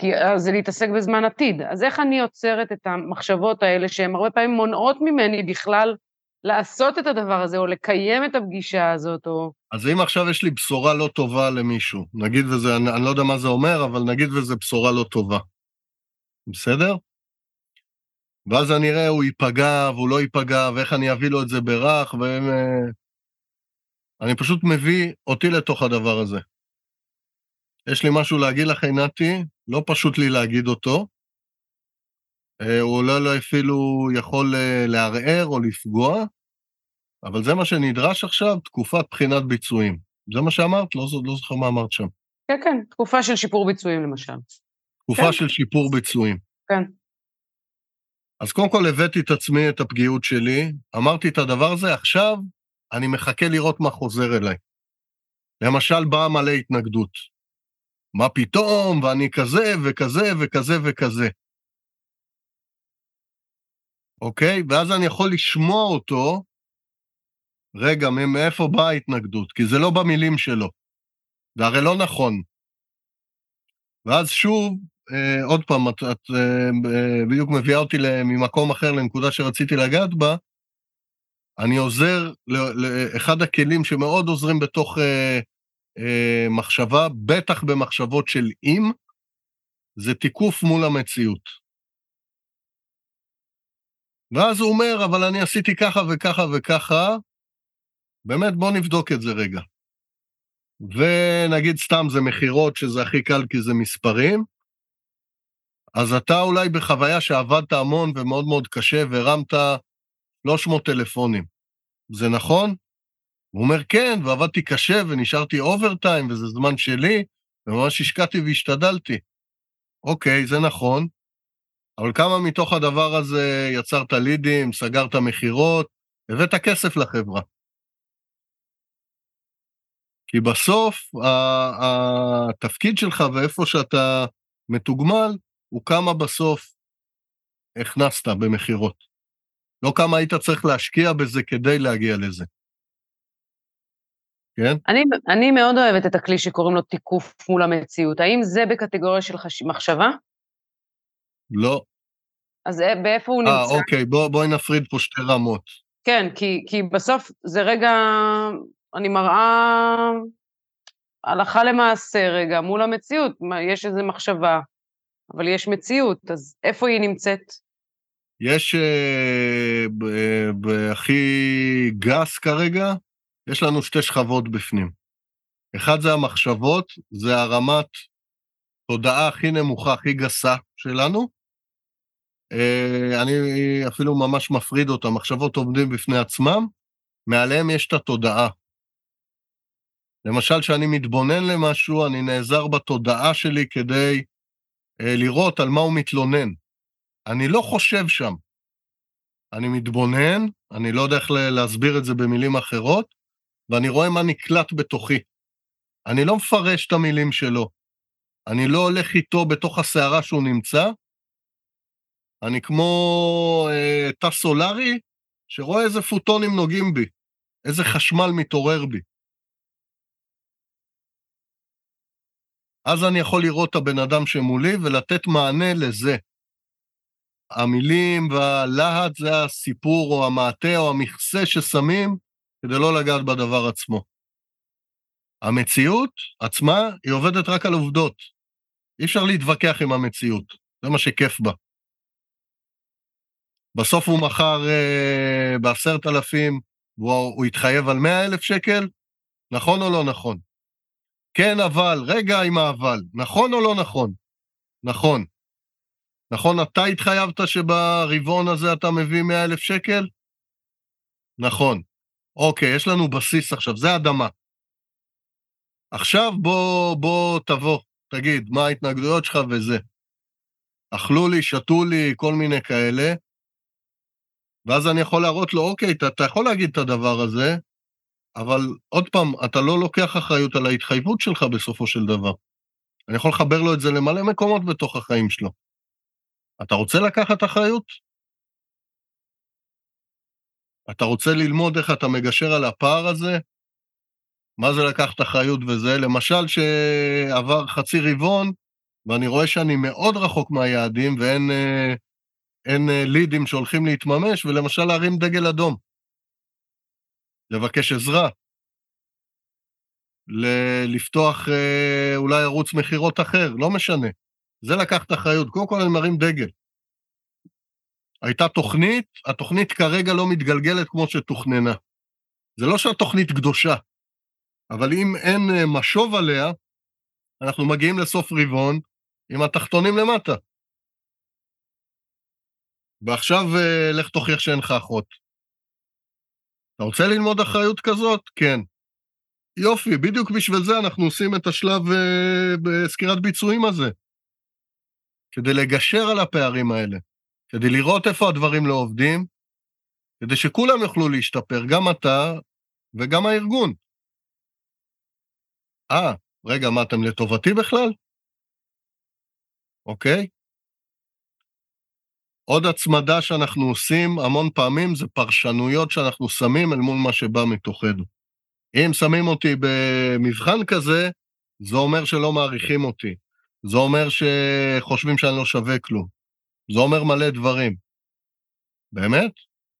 כי זה להתעסק בזמן עתיד. אז איך אני עוצרת את המחשבות האלה, שהן הרבה פעמים מונעות ממני בכלל לעשות את הדבר הזה, או לקיים את הפגישה הזאת, או... אז אם עכשיו יש לי בשורה לא טובה למישהו, נגיד וזה, אני, אני לא יודע מה זה אומר, אבל נגיד וזה בשורה לא טובה. בסדר? ואז אני אראה, הוא ייפגע והוא לא ייפגע, ואיך אני אביא לו את זה ברך, והם... אה, אני פשוט מביא אותי לתוך הדבר הזה. יש לי משהו להגיד לך, עינתי, לא פשוט לי להגיד אותו. אה, הוא לא, לא אפילו יכול אה, לערער או לפגוע, אבל זה מה שנדרש עכשיו, תקופת בחינת ביצועים. זה מה שאמרת? לא, לא זוכר מה אמרת שם. כן, כן, תקופה של שיפור ביצועים למשל. תקופה כן. של שיפור ביצועים. כן. אז קודם כל הבאתי את עצמי, את הפגיעות שלי, אמרתי את הדבר הזה, עכשיו אני מחכה לראות מה חוזר אליי. למשל, באה מלא התנגדות. מה פתאום, ואני כזה וכזה וכזה וכזה. אוקיי? ואז אני יכול לשמוע אותו, רגע, מאיפה באה ההתנגדות? כי זה לא במילים שלו. זה הרי לא נכון. ואז שוב, אה, עוד פעם, את, את אה, אה, בדיוק מביאה אותי ממקום אחר לנקודה שרציתי לגעת בה, אני עוזר לאחד הכלים שמאוד עוזרים בתוך אה, אה, מחשבה, בטח במחשבות של אם, זה תיקוף מול המציאות. ואז הוא אומר, אבל אני עשיתי ככה וככה וככה, באמת, בוא נבדוק את זה רגע. ונגיד סתם זה מכירות, שזה הכי קל כי זה מספרים, אז אתה אולי בחוויה שעבדת המון ומאוד מאוד קשה והרמת 300 טלפונים. זה נכון? הוא אומר, כן, ועבדתי קשה ונשארתי אוברטיים וזה זמן שלי, וממש השקעתי והשתדלתי. אוקיי, זה נכון, אבל כמה מתוך הדבר הזה יצרת לידים, סגרת מכירות, הבאת כסף לחברה? כי בסוף התפקיד שלך ואיפה שאתה מתוגמל, הוא כמה בסוף הכנסת במכירות. לא כמה היית צריך להשקיע בזה כדי להגיע לזה. כן? אני, אני מאוד אוהבת את הכלי שקוראים לו תיקוף מול המציאות. האם זה בקטגוריה של חש... מחשבה? לא. אז באיפה הוא 아, נמצא? אה, אוקיי, בוא, בואי נפריד פה שתי רמות. כן, כי, כי בסוף זה רגע, אני מראה הלכה למעשה רגע מול המציאות, יש איזו מחשבה, אבל יש מציאות, אז איפה היא נמצאת? יש, אה, בהכי גס כרגע, יש לנו שתי שכבות בפנים. אחד זה המחשבות, זה הרמת תודעה הכי נמוכה, הכי גסה שלנו. אה, אני אפילו ממש מפריד אותם, מחשבות עומדים בפני עצמם, מעליהם יש את התודעה. למשל, כשאני מתבונן למשהו, אני נעזר בתודעה שלי כדי אה, לראות על מה הוא מתלונן. אני לא חושב שם. אני מתבונן, אני לא יודע איך להסביר את זה במילים אחרות, ואני רואה מה נקלט בתוכי. אני לא מפרש את המילים שלו. אני לא הולך איתו בתוך הסערה שהוא נמצא. אני כמו אה, תא סולארי שרואה איזה פוטונים נוגעים בי, איזה חשמל מתעורר בי. אז אני יכול לראות את הבן אדם שמולי ולתת מענה לזה. המילים והלהט זה הסיפור או המעטה או המכסה ששמים כדי לא לגעת בדבר עצמו. המציאות עצמה, היא עובדת רק על עובדות. אי אפשר להתווכח עם המציאות, זה מה שכיף בה. בסוף הוא מכר אה, בעשרת אלפים, והוא התחייב על מאה אלף שקל, נכון או לא נכון? כן, אבל, רגע עם האבל. נכון או לא נכון? נכון. נכון, אתה התחייבת שברבעון הזה אתה מביא 100 אלף שקל? נכון. אוקיי, יש לנו בסיס עכשיו, זה אדמה. עכשיו בוא, בוא תבוא, תגיד, מה ההתנגדויות שלך וזה. אכלו לי, שתו לי, כל מיני כאלה, ואז אני יכול להראות לו, אוקיי, אתה, אתה יכול להגיד את הדבר הזה, אבל עוד פעם, אתה לא לוקח אחריות על ההתחייבות שלך בסופו של דבר. אני יכול לחבר לו את זה למלא מקומות בתוך החיים שלו. אתה רוצה לקחת אחריות? אתה רוצה ללמוד איך אתה מגשר על הפער הזה? מה זה לקחת אחריות וזה? למשל, שעבר חצי רבעון, ואני רואה שאני מאוד רחוק מהיעדים ואין אה, אין אה, לידים שהולכים להתממש, ולמשל להרים דגל אדום. לבקש עזרה. ל- לפתוח אה, אולי ערוץ מכירות אחר, לא משנה. זה לקחת אחריות. קודם כל אני מרים דגל. הייתה תוכנית, התוכנית כרגע לא מתגלגלת כמו שתוכננה. זה לא שהתוכנית קדושה, אבל אם אין אה, משוב עליה, אנחנו מגיעים לסוף רבעון עם התחתונים למטה. ועכשיו אה, לך תוכיח שאין לך אחות. אתה רוצה ללמוד אחריות כזאת? כן. יופי, בדיוק בשביל זה אנחנו עושים את השלב uh, בסקירת ביצועים הזה. כדי לגשר על הפערים האלה, כדי לראות איפה הדברים לא עובדים, כדי שכולם יוכלו להשתפר, גם אתה וגם הארגון. אה, רגע, מה, אתם לטובתי בכלל? אוקיי? עוד הצמדה שאנחנו עושים המון פעמים זה פרשנויות שאנחנו שמים אל מול מה שבא מתוכנו. אם שמים אותי במבחן כזה, זה אומר שלא מעריכים אותי. זה אומר שחושבים שאני לא שווה כלום. זה אומר מלא דברים. באמת?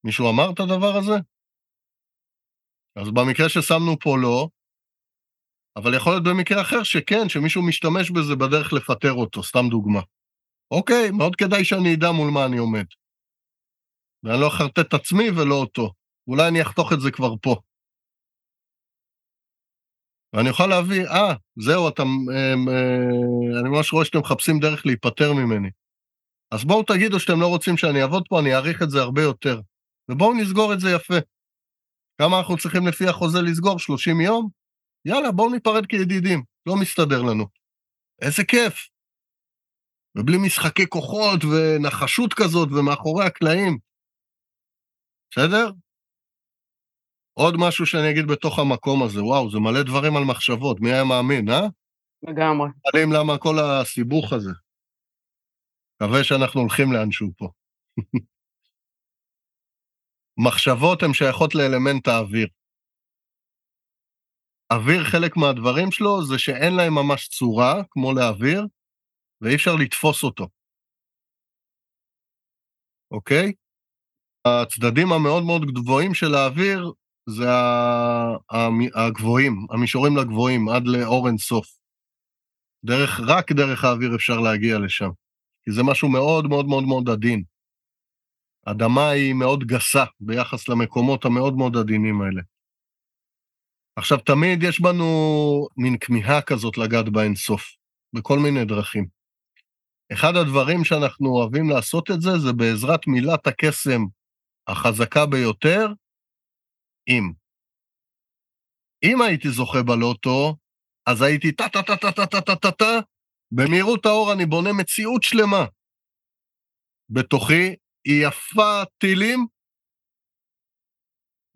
מישהו אמר את הדבר הזה? אז במקרה ששמנו פה לא, אבל יכול להיות במקרה אחר שכן, שמישהו משתמש בזה בדרך לפטר אותו, סתם דוגמה. אוקיי, מאוד כדאי שאני אדע מול מה אני עומד. ואני לא אחרטט את עצמי ולא אותו. אולי אני אחתוך את זה כבר פה. ואני אוכל להביא, אה, זהו, אתם, אה, אה, אני ממש רואה שאתם מחפשים דרך להיפטר ממני. אז בואו תגידו שאתם לא רוצים שאני אעבוד פה, אני אעריך את זה הרבה יותר. ובואו נסגור את זה יפה. כמה אנחנו צריכים לפי החוזה לסגור? 30 יום? יאללה, בואו ניפרד כידידים, לא מסתדר לנו. איזה כיף. ובלי משחקי כוחות ונחשות כזאת ומאחורי הקלעים. בסדר? עוד משהו שאני אגיד בתוך המקום הזה, וואו, זה מלא דברים על מחשבות, מי היה מאמין, אה? לגמרי. מעלים למה כל הסיבוך הזה. מקווה שאנחנו הולכים לאנשהו פה. מחשבות הן שייכות לאלמנט האוויר. אוויר, חלק מהדברים שלו זה שאין להם ממש צורה, כמו לאוויר, ואי אפשר לתפוס אותו. אוקיי? הצדדים המאוד מאוד גבוהים של האוויר זה הגבוהים, המישורים לגבוהים, עד לאור אין סוף. דרך, רק דרך האוויר אפשר להגיע לשם, כי זה משהו מאוד מאוד מאוד מאוד עדין. אדמה היא מאוד גסה ביחס למקומות המאוד מאוד עדינים האלה. עכשיו, תמיד יש בנו מין כמיהה כזאת לגעת באינסוף, בכל מיני דרכים. אחד הדברים שאנחנו אוהבים לעשות את זה, זה בעזרת מילת הקסם החזקה ביותר, אם. אם הייתי זוכה בלוטו, אז הייתי טה-טה-טה-טה-טה-טה-טה, במהירות האור אני בונה מציאות שלמה. בתוכי היא יפה טילים,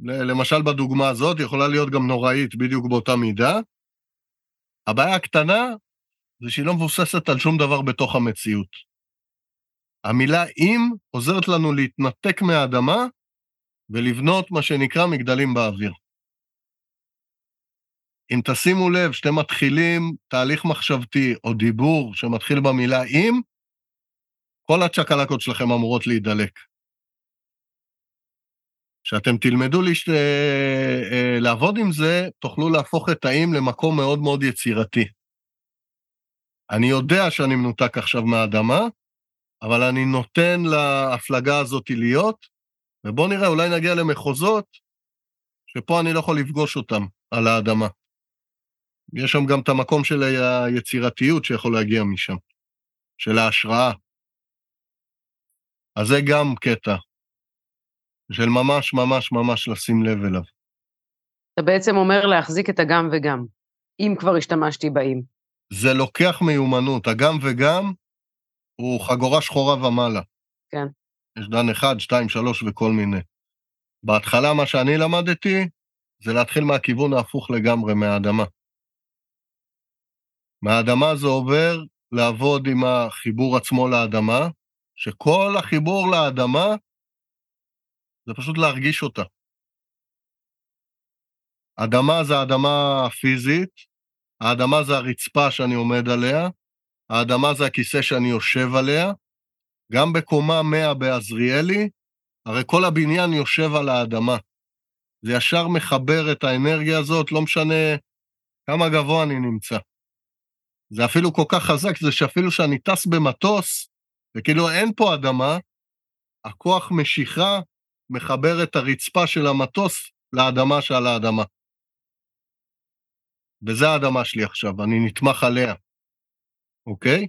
למשל בדוגמה הזאת, יכולה להיות גם נוראית בדיוק באותה מידה. הבעיה הקטנה זה שהיא לא מבוססת על שום דבר בתוך המציאות. המילה אם עוזרת לנו להתנתק מהאדמה ולבנות מה שנקרא מגדלים באוויר. אם תשימו לב שאתם מתחילים תהליך מחשבתי או דיבור שמתחיל במילה אם, כל הצ'קלקות שלכם אמורות להידלק. כשאתם תלמדו לש... אה, אה, לעבוד עם זה, תוכלו להפוך את האם למקום מאוד מאוד יצירתי. אני יודע שאני מנותק עכשיו מהאדמה, אבל אני נותן להפלגה הזאת להיות, ובואו נראה, אולי נגיע למחוזות שפה אני לא יכול לפגוש אותם על האדמה. יש שם גם את המקום של היצירתיות שיכול להגיע משם, של ההשראה. אז זה גם קטע של ממש ממש ממש לשים לב אליו. אתה בעצם אומר להחזיק את הגם וגם, אם כבר השתמשתי באים. זה לוקח מיומנות, הגם וגם הוא חגורה שחורה ומעלה. כן. יש דן אחד, שתיים, שלוש וכל מיני. בהתחלה מה שאני למדתי זה להתחיל מהכיוון ההפוך לגמרי, מהאדמה. מהאדמה זה עובר לעבוד עם החיבור עצמו לאדמה, שכל החיבור לאדמה זה פשוט להרגיש אותה. אדמה זה האדמה הפיזית, האדמה זה הרצפה שאני עומד עליה, האדמה זה הכיסא שאני יושב עליה. גם בקומה 100 בעזריאלי, הרי כל הבניין יושב על האדמה. זה ישר מחבר את האנרגיה הזאת, לא משנה כמה גבוה אני נמצא. זה אפילו כל כך חזק, זה שאפילו שאני טס במטוס, וכאילו אין פה אדמה, הכוח משיכה מחבר את הרצפה של המטוס לאדמה שעל האדמה. וזה האדמה שלי עכשיו, אני נתמך עליה, אוקיי?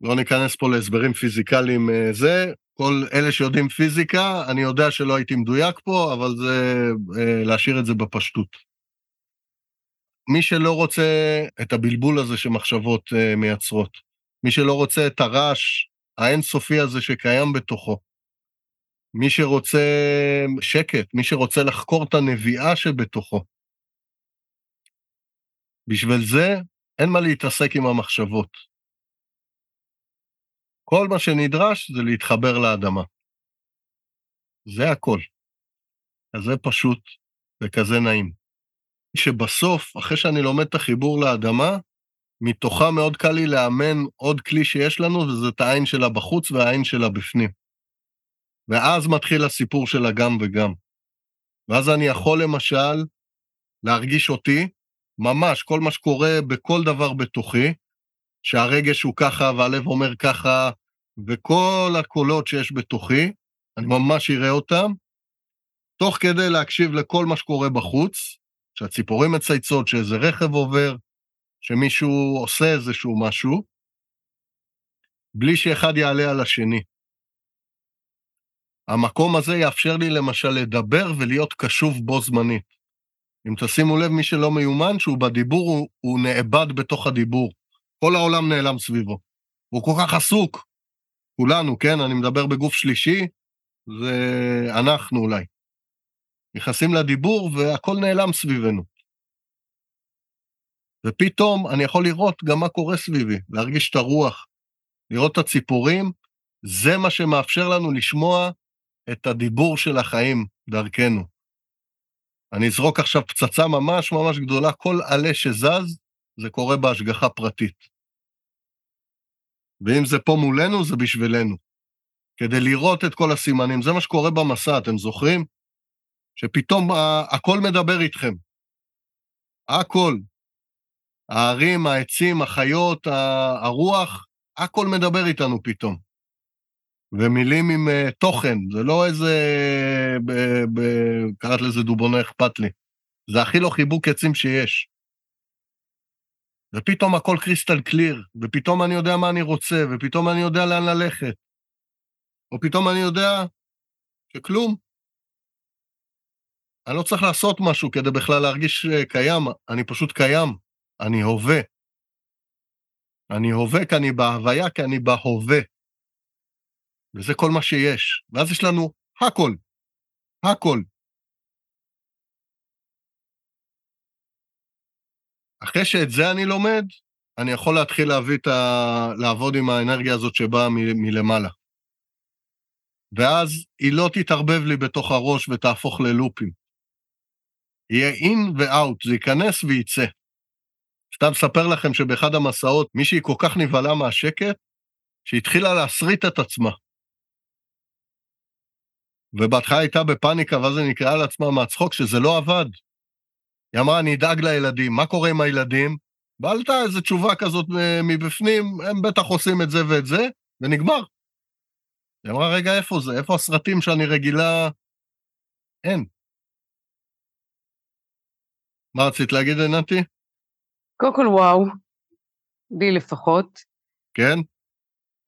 לא ניכנס פה להסברים פיזיקליים אה, זה, כל אלה שיודעים פיזיקה, אני יודע שלא הייתי מדויק פה, אבל זה אה, להשאיר את זה בפשטות. מי שלא רוצה את הבלבול הזה שמחשבות uh, מייצרות, מי שלא רוצה את הרעש האינסופי הזה שקיים בתוכו, מי שרוצה שקט, מי שרוצה לחקור את הנביאה שבתוכו, בשביל זה אין מה להתעסק עם המחשבות. כל מה שנדרש זה להתחבר לאדמה. זה הכל. כזה פשוט וכזה נעים. שבסוף, אחרי שאני לומד את החיבור לאדמה, מתוכה מאוד קל לי לאמן עוד כלי שיש לנו, וזה את העין שלה בחוץ והעין שלה בפנים. ואז מתחיל הסיפור של הגם וגם. ואז אני יכול למשל להרגיש אותי, ממש, כל מה שקורה בכל דבר בתוכי, שהרגש הוא ככה והלב אומר ככה, וכל הקולות שיש בתוכי, אני ממש אראה אותם, תוך כדי להקשיב לכל מה שקורה בחוץ, שהציפורים מצייצות, שאיזה רכב עובר, שמישהו עושה איזשהו משהו, בלי שאחד יעלה על השני. המקום הזה יאפשר לי למשל לדבר ולהיות קשוב בו זמנית. אם תשימו לב, מי שלא מיומן, שהוא בדיבור, הוא, הוא נאבד בתוך הדיבור. כל העולם נעלם סביבו. הוא כל כך עסוק. כולנו, כן? אני מדבר בגוף שלישי, זה אנחנו אולי. נכנסים לדיבור והכל נעלם סביבנו. ופתאום אני יכול לראות גם מה קורה סביבי, להרגיש את הרוח, לראות את הציפורים, זה מה שמאפשר לנו לשמוע את הדיבור של החיים דרכנו. אני אזרוק עכשיו פצצה ממש ממש גדולה, כל עלה שזז, זה קורה בהשגחה פרטית. ואם זה פה מולנו, זה בשבילנו. כדי לראות את כל הסימנים, זה מה שקורה במסע, אתם זוכרים? שפתאום הכל מדבר איתכם. הכל. הערים, העצים, החיות, הרוח, הכל מדבר איתנו פתאום. ומילים עם uh, תוכן, זה לא איזה... ב, ב, קראת לזה דובונה אכפת לי. זה הכי לא חיבוק עצים שיש. ופתאום הכל קריסטל קליר, ופתאום אני יודע מה אני רוצה, ופתאום אני יודע לאן ללכת. או פתאום אני יודע שכלום. אני לא צריך לעשות משהו כדי בכלל להרגיש אה, קיים, אני פשוט קיים, אני הווה. אני הווה כי אני בהוויה, כי אני בהווה. וזה כל מה שיש. ואז יש לנו הכל, הכל. אחרי שאת זה אני לומד, אני יכול להתחיל להביא את ה... לעבוד עם האנרגיה הזאת שבאה מ... מלמעלה. ואז היא לא תתערבב לי בתוך הראש ותהפוך ללופים. יהיה אין ואאוט, זה ייכנס וייצא. סתם אספר לכם שבאחד המסעות מישהי כל כך נבהלה מהשקט, שהתחילה להסריט את עצמה. ובהתחלה הייתה בפאניקה, ואז היא נקראה לעצמה מהצחוק שזה לא עבד. היא אמרה, אני אדאג לילדים, מה קורה עם הילדים? ועלתה איזו תשובה כזאת מבפנים, הם בטח עושים את זה ואת זה, ונגמר. היא אמרה, רגע, איפה זה? איפה הסרטים שאני רגילה? אין. מה רצית להגיד, עינתי? קודם כל, וואו, לי לפחות. כן?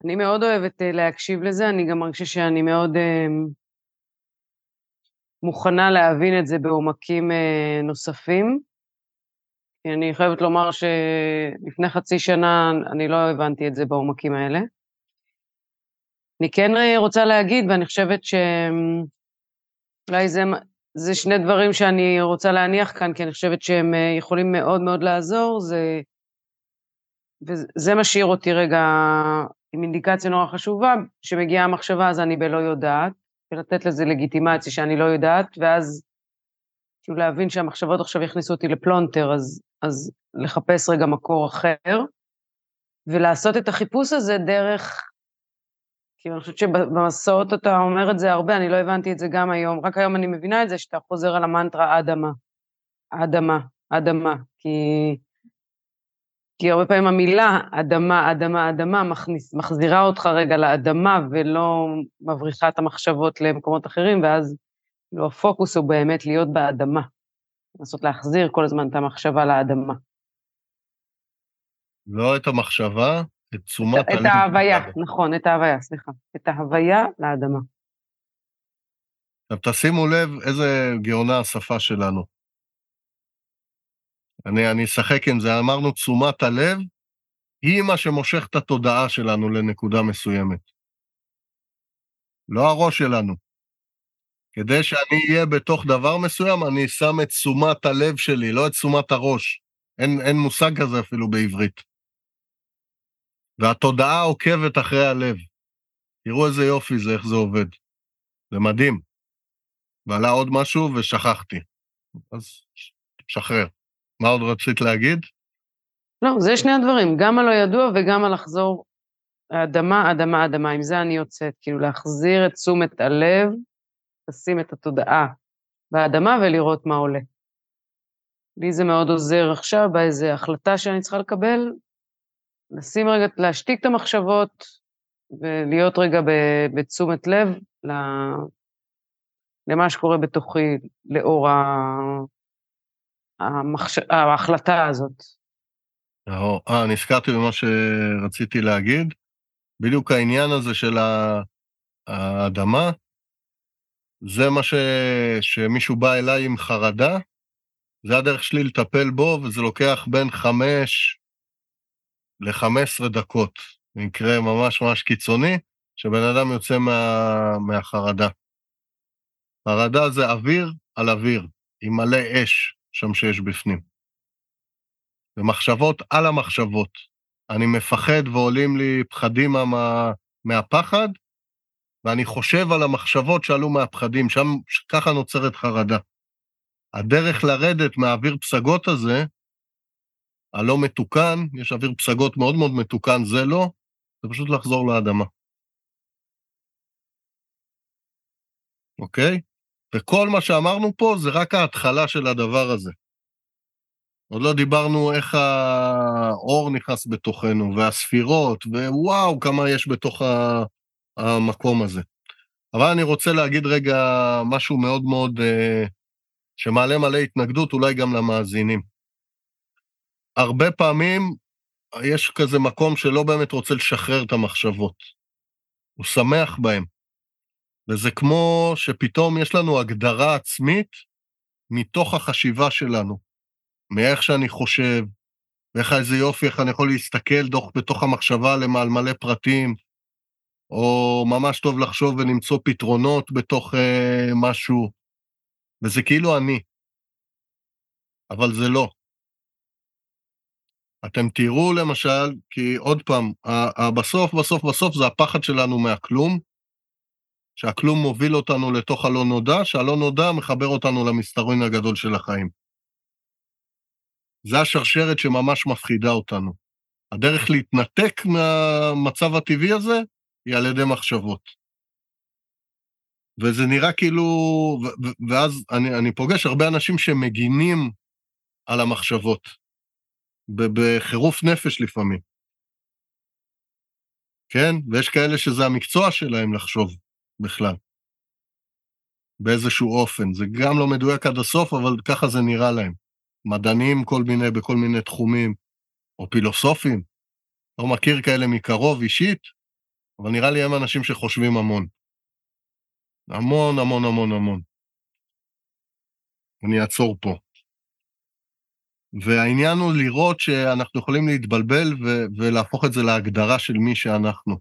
אני מאוד אוהבת אה, להקשיב לזה, אני גם מרגישה שאני מאוד אה, מוכנה להבין את זה בעומקים אה, נוספים. אני חייבת לומר שלפני חצי שנה אני לא הבנתי את זה בעומקים האלה. אני כן רוצה להגיד, ואני חושבת שאולי זה, זה שני דברים שאני רוצה להניח כאן, כי אני חושבת שהם יכולים מאוד מאוד לעזור, זה, וזה משאיר אותי רגע עם אינדיקציה נורא חשובה, שמגיעה המחשבה אז אני בלא יודעת, ולתת לזה לגיטימציה שאני לא יודעת, ואז כאילו להבין שהמחשבות עכשיו יכניסו אותי לפלונטר, אז, אז לחפש רגע מקור אחר, ולעשות את החיפוש הזה דרך, כאילו אני חושבת שבמסעות אתה אומר את זה הרבה, אני לא הבנתי את זה גם היום, רק היום אני מבינה את זה, שאתה חוזר על המנטרה אדמה, אדמה, אדמה, כי כי הרבה פעמים המילה אדמה, אדמה, אדמה מכניס, מחזירה אותך רגע לאדמה ולא מבריחה את המחשבות למקומות אחרים, ואז לא, הפוקוס הוא באמת להיות באדמה. לנסות להחזיר כל הזמן את המחשבה לאדמה. לא את המחשבה, את תשומת הלב. את ההוויה, נכון, את ההוויה, סליחה. את ההוויה לאדמה. עכשיו תשימו לב איזה גאונה השפה שלנו. אני, אני אשחק עם זה, אמרנו תשומת הלב, היא מה שמושך את התודעה שלנו לנקודה מסוימת. לא הראש שלנו. כדי שאני אהיה בתוך דבר מסוים, אני שם את תשומת הלב שלי, לא את תשומת הראש. אין, אין מושג כזה אפילו בעברית. והתודעה עוקבת אחרי הלב. תראו איזה יופי זה, איך זה עובד. זה מדהים. ועלה עוד משהו ושכחתי. אז שחרר. מה עוד רצית להגיד? לא, זה שני הדברים, גם הלא ידוע וגם הלחזור אדמה, אדמה, אדמה. עם זה אני יוצאת, כאילו להחזיר את תשומת הלב, לשים את התודעה באדמה ולראות מה עולה. לי זה מאוד עוזר עכשיו באיזו החלטה שאני צריכה לקבל, לשים רגע, להשתיק את המחשבות ולהיות רגע בתשומת לב למה שקורה בתוכי לאור המחש... ההחלטה הזאת. אה, נזכרתי במה שרציתי להגיד. בדיוק העניין הזה של האדמה, זה מה ש... שמישהו בא אליי עם חרדה, זה הדרך שלי לטפל בו, וזה לוקח בין חמש לחמש עשרה דקות. מקרה ממש ממש קיצוני, שבן אדם יוצא מה... מהחרדה. חרדה זה אוויר על אוויר, עם מלא אש. שם שיש בפנים. ומחשבות על המחשבות. אני מפחד ועולים לי פחדים מה, מהפחד, ואני חושב על המחשבות שעלו מהפחדים, שם ככה נוצרת חרדה. הדרך לרדת מהאוויר פסגות הזה, הלא מתוקן, יש אוויר פסגות מאוד מאוד מתוקן, זה לא, זה פשוט לחזור לאדמה. אוקיי? וכל מה שאמרנו פה זה רק ההתחלה של הדבר הזה. עוד לא דיברנו איך האור נכנס בתוכנו, והספירות, ווואו, כמה יש בתוך המקום הזה. אבל אני רוצה להגיד רגע משהו מאוד מאוד, אה, שמעלה מלא התנגדות, אולי גם למאזינים. הרבה פעמים יש כזה מקום שלא באמת רוצה לשחרר את המחשבות. הוא שמח בהם. וזה כמו שפתאום יש לנו הגדרה עצמית מתוך החשיבה שלנו, מאיך שאני חושב, ואיך איזה יופי, איך אני יכול להסתכל דוח, בתוך המחשבה למעל מלא פרטים, או ממש טוב לחשוב ולמצוא פתרונות בתוך אה, משהו, וזה כאילו אני. אבל זה לא. אתם תראו למשל, כי עוד פעם, בסוף, בסוף, בסוף זה הפחד שלנו מהכלום, שהכלום מוביל אותנו לתוך הלא נודע, שהלא נודע מחבר אותנו למסתרון הגדול של החיים. זה השרשרת שממש מפחידה אותנו. הדרך להתנתק מהמצב הטבעי הזה היא על ידי מחשבות. וזה נראה כאילו, ואז אני, אני פוגש הרבה אנשים שמגינים על המחשבות, בחירוף נפש לפעמים. כן? ויש כאלה שזה המקצוע שלהם לחשוב. בכלל. באיזשהו אופן. זה גם לא מדויק עד הסוף, אבל ככה זה נראה להם. מדענים כל מיני, בכל מיני תחומים, או פילוסופים. לא מכיר כאלה מקרוב אישית, אבל נראה לי הם אנשים שחושבים המון. המון, המון, המון, המון. אני אעצור פה. והעניין הוא לראות שאנחנו יכולים להתבלבל ו- ולהפוך את זה להגדרה של מי שאנחנו.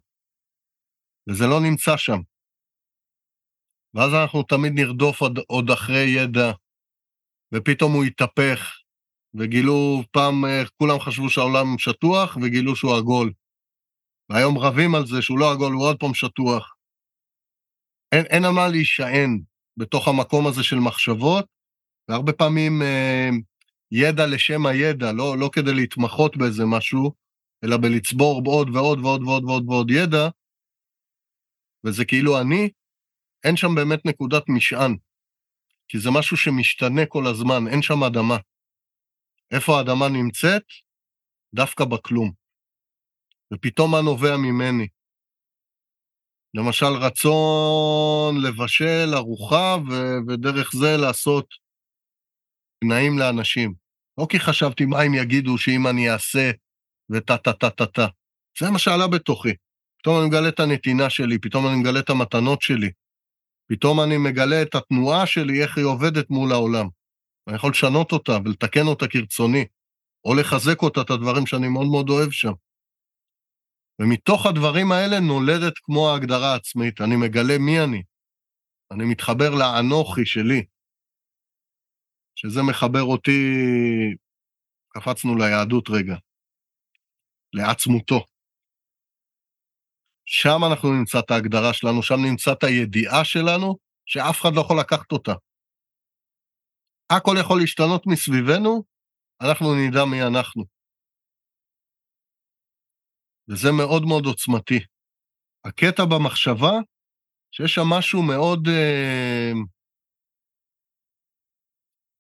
וזה לא נמצא שם. ואז אנחנו תמיד נרדוף עוד, עוד אחרי ידע, ופתאום הוא יתהפך, וגילו פעם, אה, כולם חשבו שהעולם שטוח, וגילו שהוא עגול. והיום רבים על זה שהוא לא עגול, הוא עוד פעם שטוח. אין, אין על מה להישען בתוך המקום הזה של מחשבות, והרבה פעמים אה, ידע לשם הידע, לא, לא כדי להתמחות באיזה משהו, אלא בלצבור עוד ועוד ועוד ועוד ועוד ועוד ידע, וזה כאילו אני, אין שם באמת נקודת משען, כי זה משהו שמשתנה כל הזמן, אין שם אדמה. איפה האדמה נמצאת? דווקא בכלום. ופתאום מה נובע ממני? למשל, רצון לבשל ארוחה ו- ודרך זה לעשות תנאים לאנשים. לא כי חשבתי מה הם יגידו שאם אני אעשה וטה-טה-טה-טה-טה. זה מה שעלה בתוכי. פתאום אני מגלה את הנתינה שלי, פתאום אני מגלה את המתנות שלי. פתאום אני מגלה את התנועה שלי, איך היא עובדת מול העולם. אני יכול לשנות אותה ולתקן אותה כרצוני, או לחזק אותה, את הדברים שאני מאוד מאוד אוהב שם. ומתוך הדברים האלה נולדת כמו ההגדרה העצמית, אני מגלה מי אני. אני מתחבר לאנוכי שלי, שזה מחבר אותי, קפצנו ליהדות רגע, לעצמותו. שם אנחנו נמצא את ההגדרה שלנו, שם נמצא את הידיעה שלנו, שאף אחד לא יכול לקחת אותה. הכל יכול להשתנות מסביבנו, אנחנו נדע מי אנחנו. וזה מאוד מאוד עוצמתי. הקטע במחשבה, שיש שם משהו מאוד אה,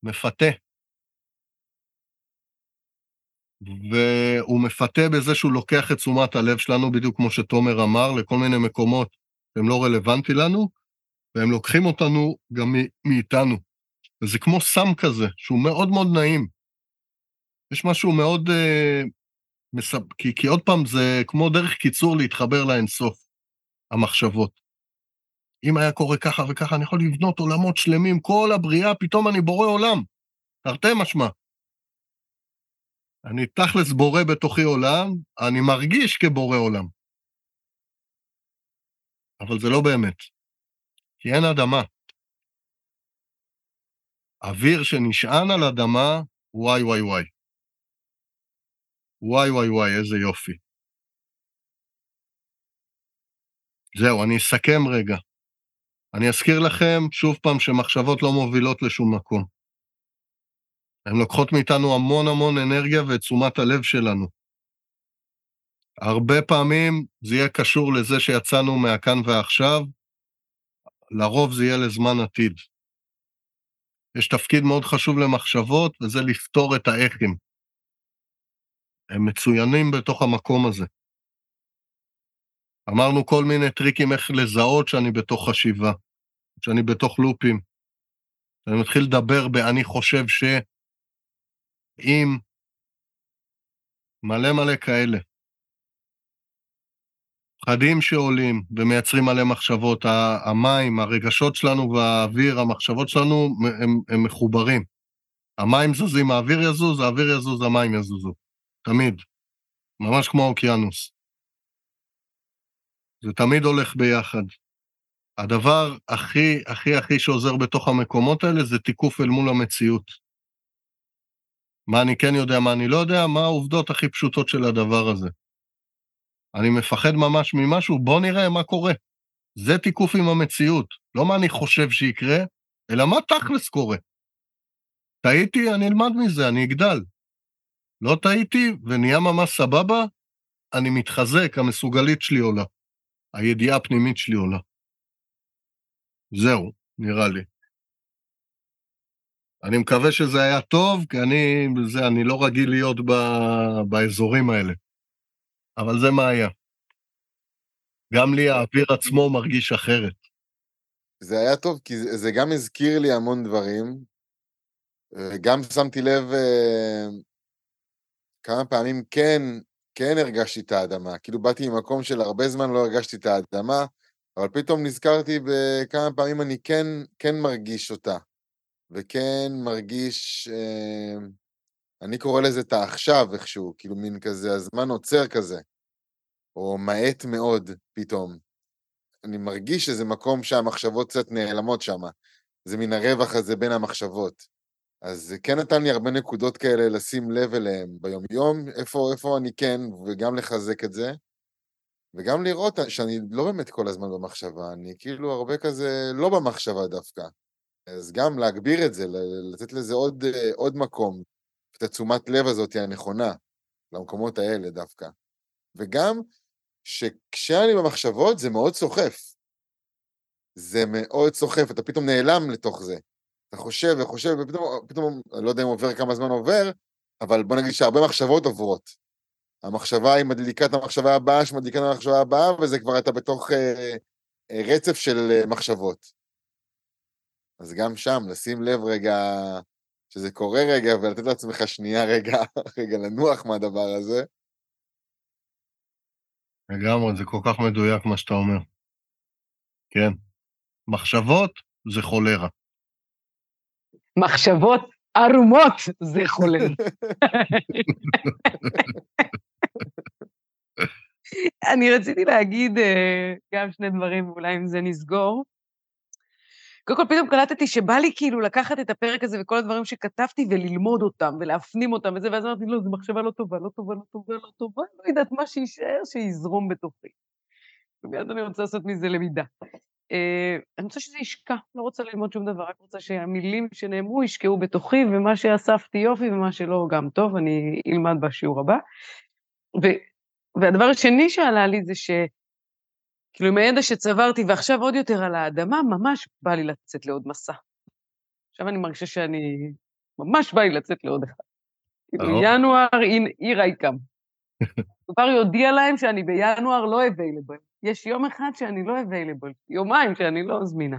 מפתה. והוא מפתה בזה שהוא לוקח את תשומת הלב שלנו, בדיוק כמו שתומר אמר, לכל מיני מקומות שהם לא רלוונטי לנו, והם לוקחים אותנו גם מאיתנו. וזה כמו סם כזה, שהוא מאוד מאוד נעים. יש משהו מאוד... אה, מסב... כי, כי עוד פעם, זה כמו דרך קיצור להתחבר לאינסוף, המחשבות. אם היה קורה ככה וככה, אני יכול לבנות עולמות שלמים, כל הבריאה, פתאום אני בורא עולם. תרתי משמע. אני תכלס בורא בתוכי עולם, אני מרגיש כבורא עולם. אבל זה לא באמת, כי אין אדמה. אוויר שנשען על אדמה, וואי וואי וואי. וואי וואי וואי, איזה יופי. זהו, אני אסכם רגע. אני אזכיר לכם שוב פעם שמחשבות לא מובילות לשום מקום. הן לוקחות מאיתנו המון המון אנרגיה ואת תשומת הלב שלנו. הרבה פעמים זה יהיה קשור לזה שיצאנו מהכאן ועכשיו, לרוב זה יהיה לזמן עתיד. יש תפקיד מאוד חשוב למחשבות, וזה לפתור את האיכים. הם מצוינים בתוך המקום הזה. אמרנו כל מיני טריקים איך לזהות שאני בתוך חשיבה, שאני בתוך לופים. אני מתחיל לדבר ב"אני חושב ש..." עם מלא מלא כאלה. פחדים שעולים ומייצרים מלא מחשבות, המים, הרגשות שלנו והאוויר, המחשבות שלנו, הם, הם מחוברים. המים זזים, האוויר יזוז, האוויר יזוז, המים יזוזו. תמיד. ממש כמו האוקיינוס. זה תמיד הולך ביחד. הדבר הכי, הכי, הכי שעוזר בתוך המקומות האלה זה תיקוף אל מול המציאות. מה אני כן יודע, מה אני לא יודע, מה העובדות הכי פשוטות של הדבר הזה. אני מפחד ממש ממשהו, בוא נראה מה קורה. זה תיקוף עם המציאות, לא מה אני חושב שיקרה, אלא מה תכלס קורה. טעיתי, אני אלמד מזה, אני אגדל. לא טעיתי ונהיה ממש סבבה, אני מתחזק, המסוגלית שלי עולה. הידיעה הפנימית שלי עולה. זהו, נראה לי. אני מקווה שזה היה טוב, כי אני, זה, אני לא רגיל להיות ב, באזורים האלה. אבל זה מה היה. גם לי האוויר עצמו מרגיש אחרת. זה היה טוב, כי זה, זה גם הזכיר לי המון דברים, גם שמתי לב אה, כמה פעמים כן, כן הרגשתי את האדמה. כאילו באתי ממקום של הרבה זמן לא הרגשתי את האדמה, אבל פתאום נזכרתי בכמה פעמים אני כן, כן מרגיש אותה, וכן מרגיש, אה, אני קורא לזה את העכשיו איכשהו, כאילו מין כזה, הזמן עוצר כזה, או מאט מאוד פתאום. אני מרגיש שזה מקום שהמחשבות קצת נעלמות שם. זה מן הרווח הזה בין המחשבות. אז זה כן נתן לי הרבה נקודות כאלה לשים לב אליהן ביומיום, איפה, איפה אני כן, וגם לחזק את זה, וגם לראות שאני לא באמת כל הזמן במחשבה, אני כאילו הרבה כזה לא במחשבה דווקא. אז גם להגביר את זה, לתת לזה עוד, עוד מקום, את התשומת לב הזאת הנכונה, למקומות האלה דווקא. וגם שכשאני במחשבות זה מאוד סוחף. זה מאוד סוחף, אתה פתאום נעלם לתוך זה. אתה חושב וחושב, ופתאום, פתאום, אני לא יודע אם עובר כמה זמן עובר, אבל בוא נגיד שהרבה מחשבות עוברות. המחשבה היא מדליקה את המחשבה הבאה, שמדליקה את המחשבה הבאה, וזה כבר אתה בתוך אה, אה, רצף של אה, מחשבות. אז גם שם, לשים לב רגע שזה קורה רגע, ולתת לעצמך שנייה רגע, רגע לנוח מהדבר הזה. לגמרי, זה כל כך מדויק מה שאתה אומר. כן. מחשבות זה חולרה. מחשבות ערומות זה חולרה. אני רציתי להגיד אה, גם שני דברים, אולי עם זה נסגור. קודם כל, פתאום קלטתי שבא לי כאילו לקחת את הפרק הזה וכל הדברים שכתבתי וללמוד אותם ולהפנים אותם וזה, ואז אמרתי, לא, זו מחשבה לא טובה, לא טובה, לא טובה, לא טובה, לא יודעת מה שיישאר, שיזרום בתוכי. ומיד אני רוצה לעשות מזה למידה. Uh, אני רוצה שזה ישקע, לא רוצה ללמוד שום דבר, רק רוצה שהמילים שנאמרו ישקעו בתוכי, ומה שאספתי יופי ומה שלא גם טוב, אני אלמד בשיעור הבא. ו, והדבר השני שעלה לי זה ש... כאילו, עם הידע שצברתי, ועכשיו עוד יותר על האדמה, ממש בא לי לצאת לעוד מסע. עכשיו אני מרגישה שאני... ממש בא לי לצאת לעוד אחד. כאילו, ינואר, עיר היקם. כבר יודיע להם שאני בינואר לא available. יש יום אחד שאני לא available, יומיים שאני לא זמינה.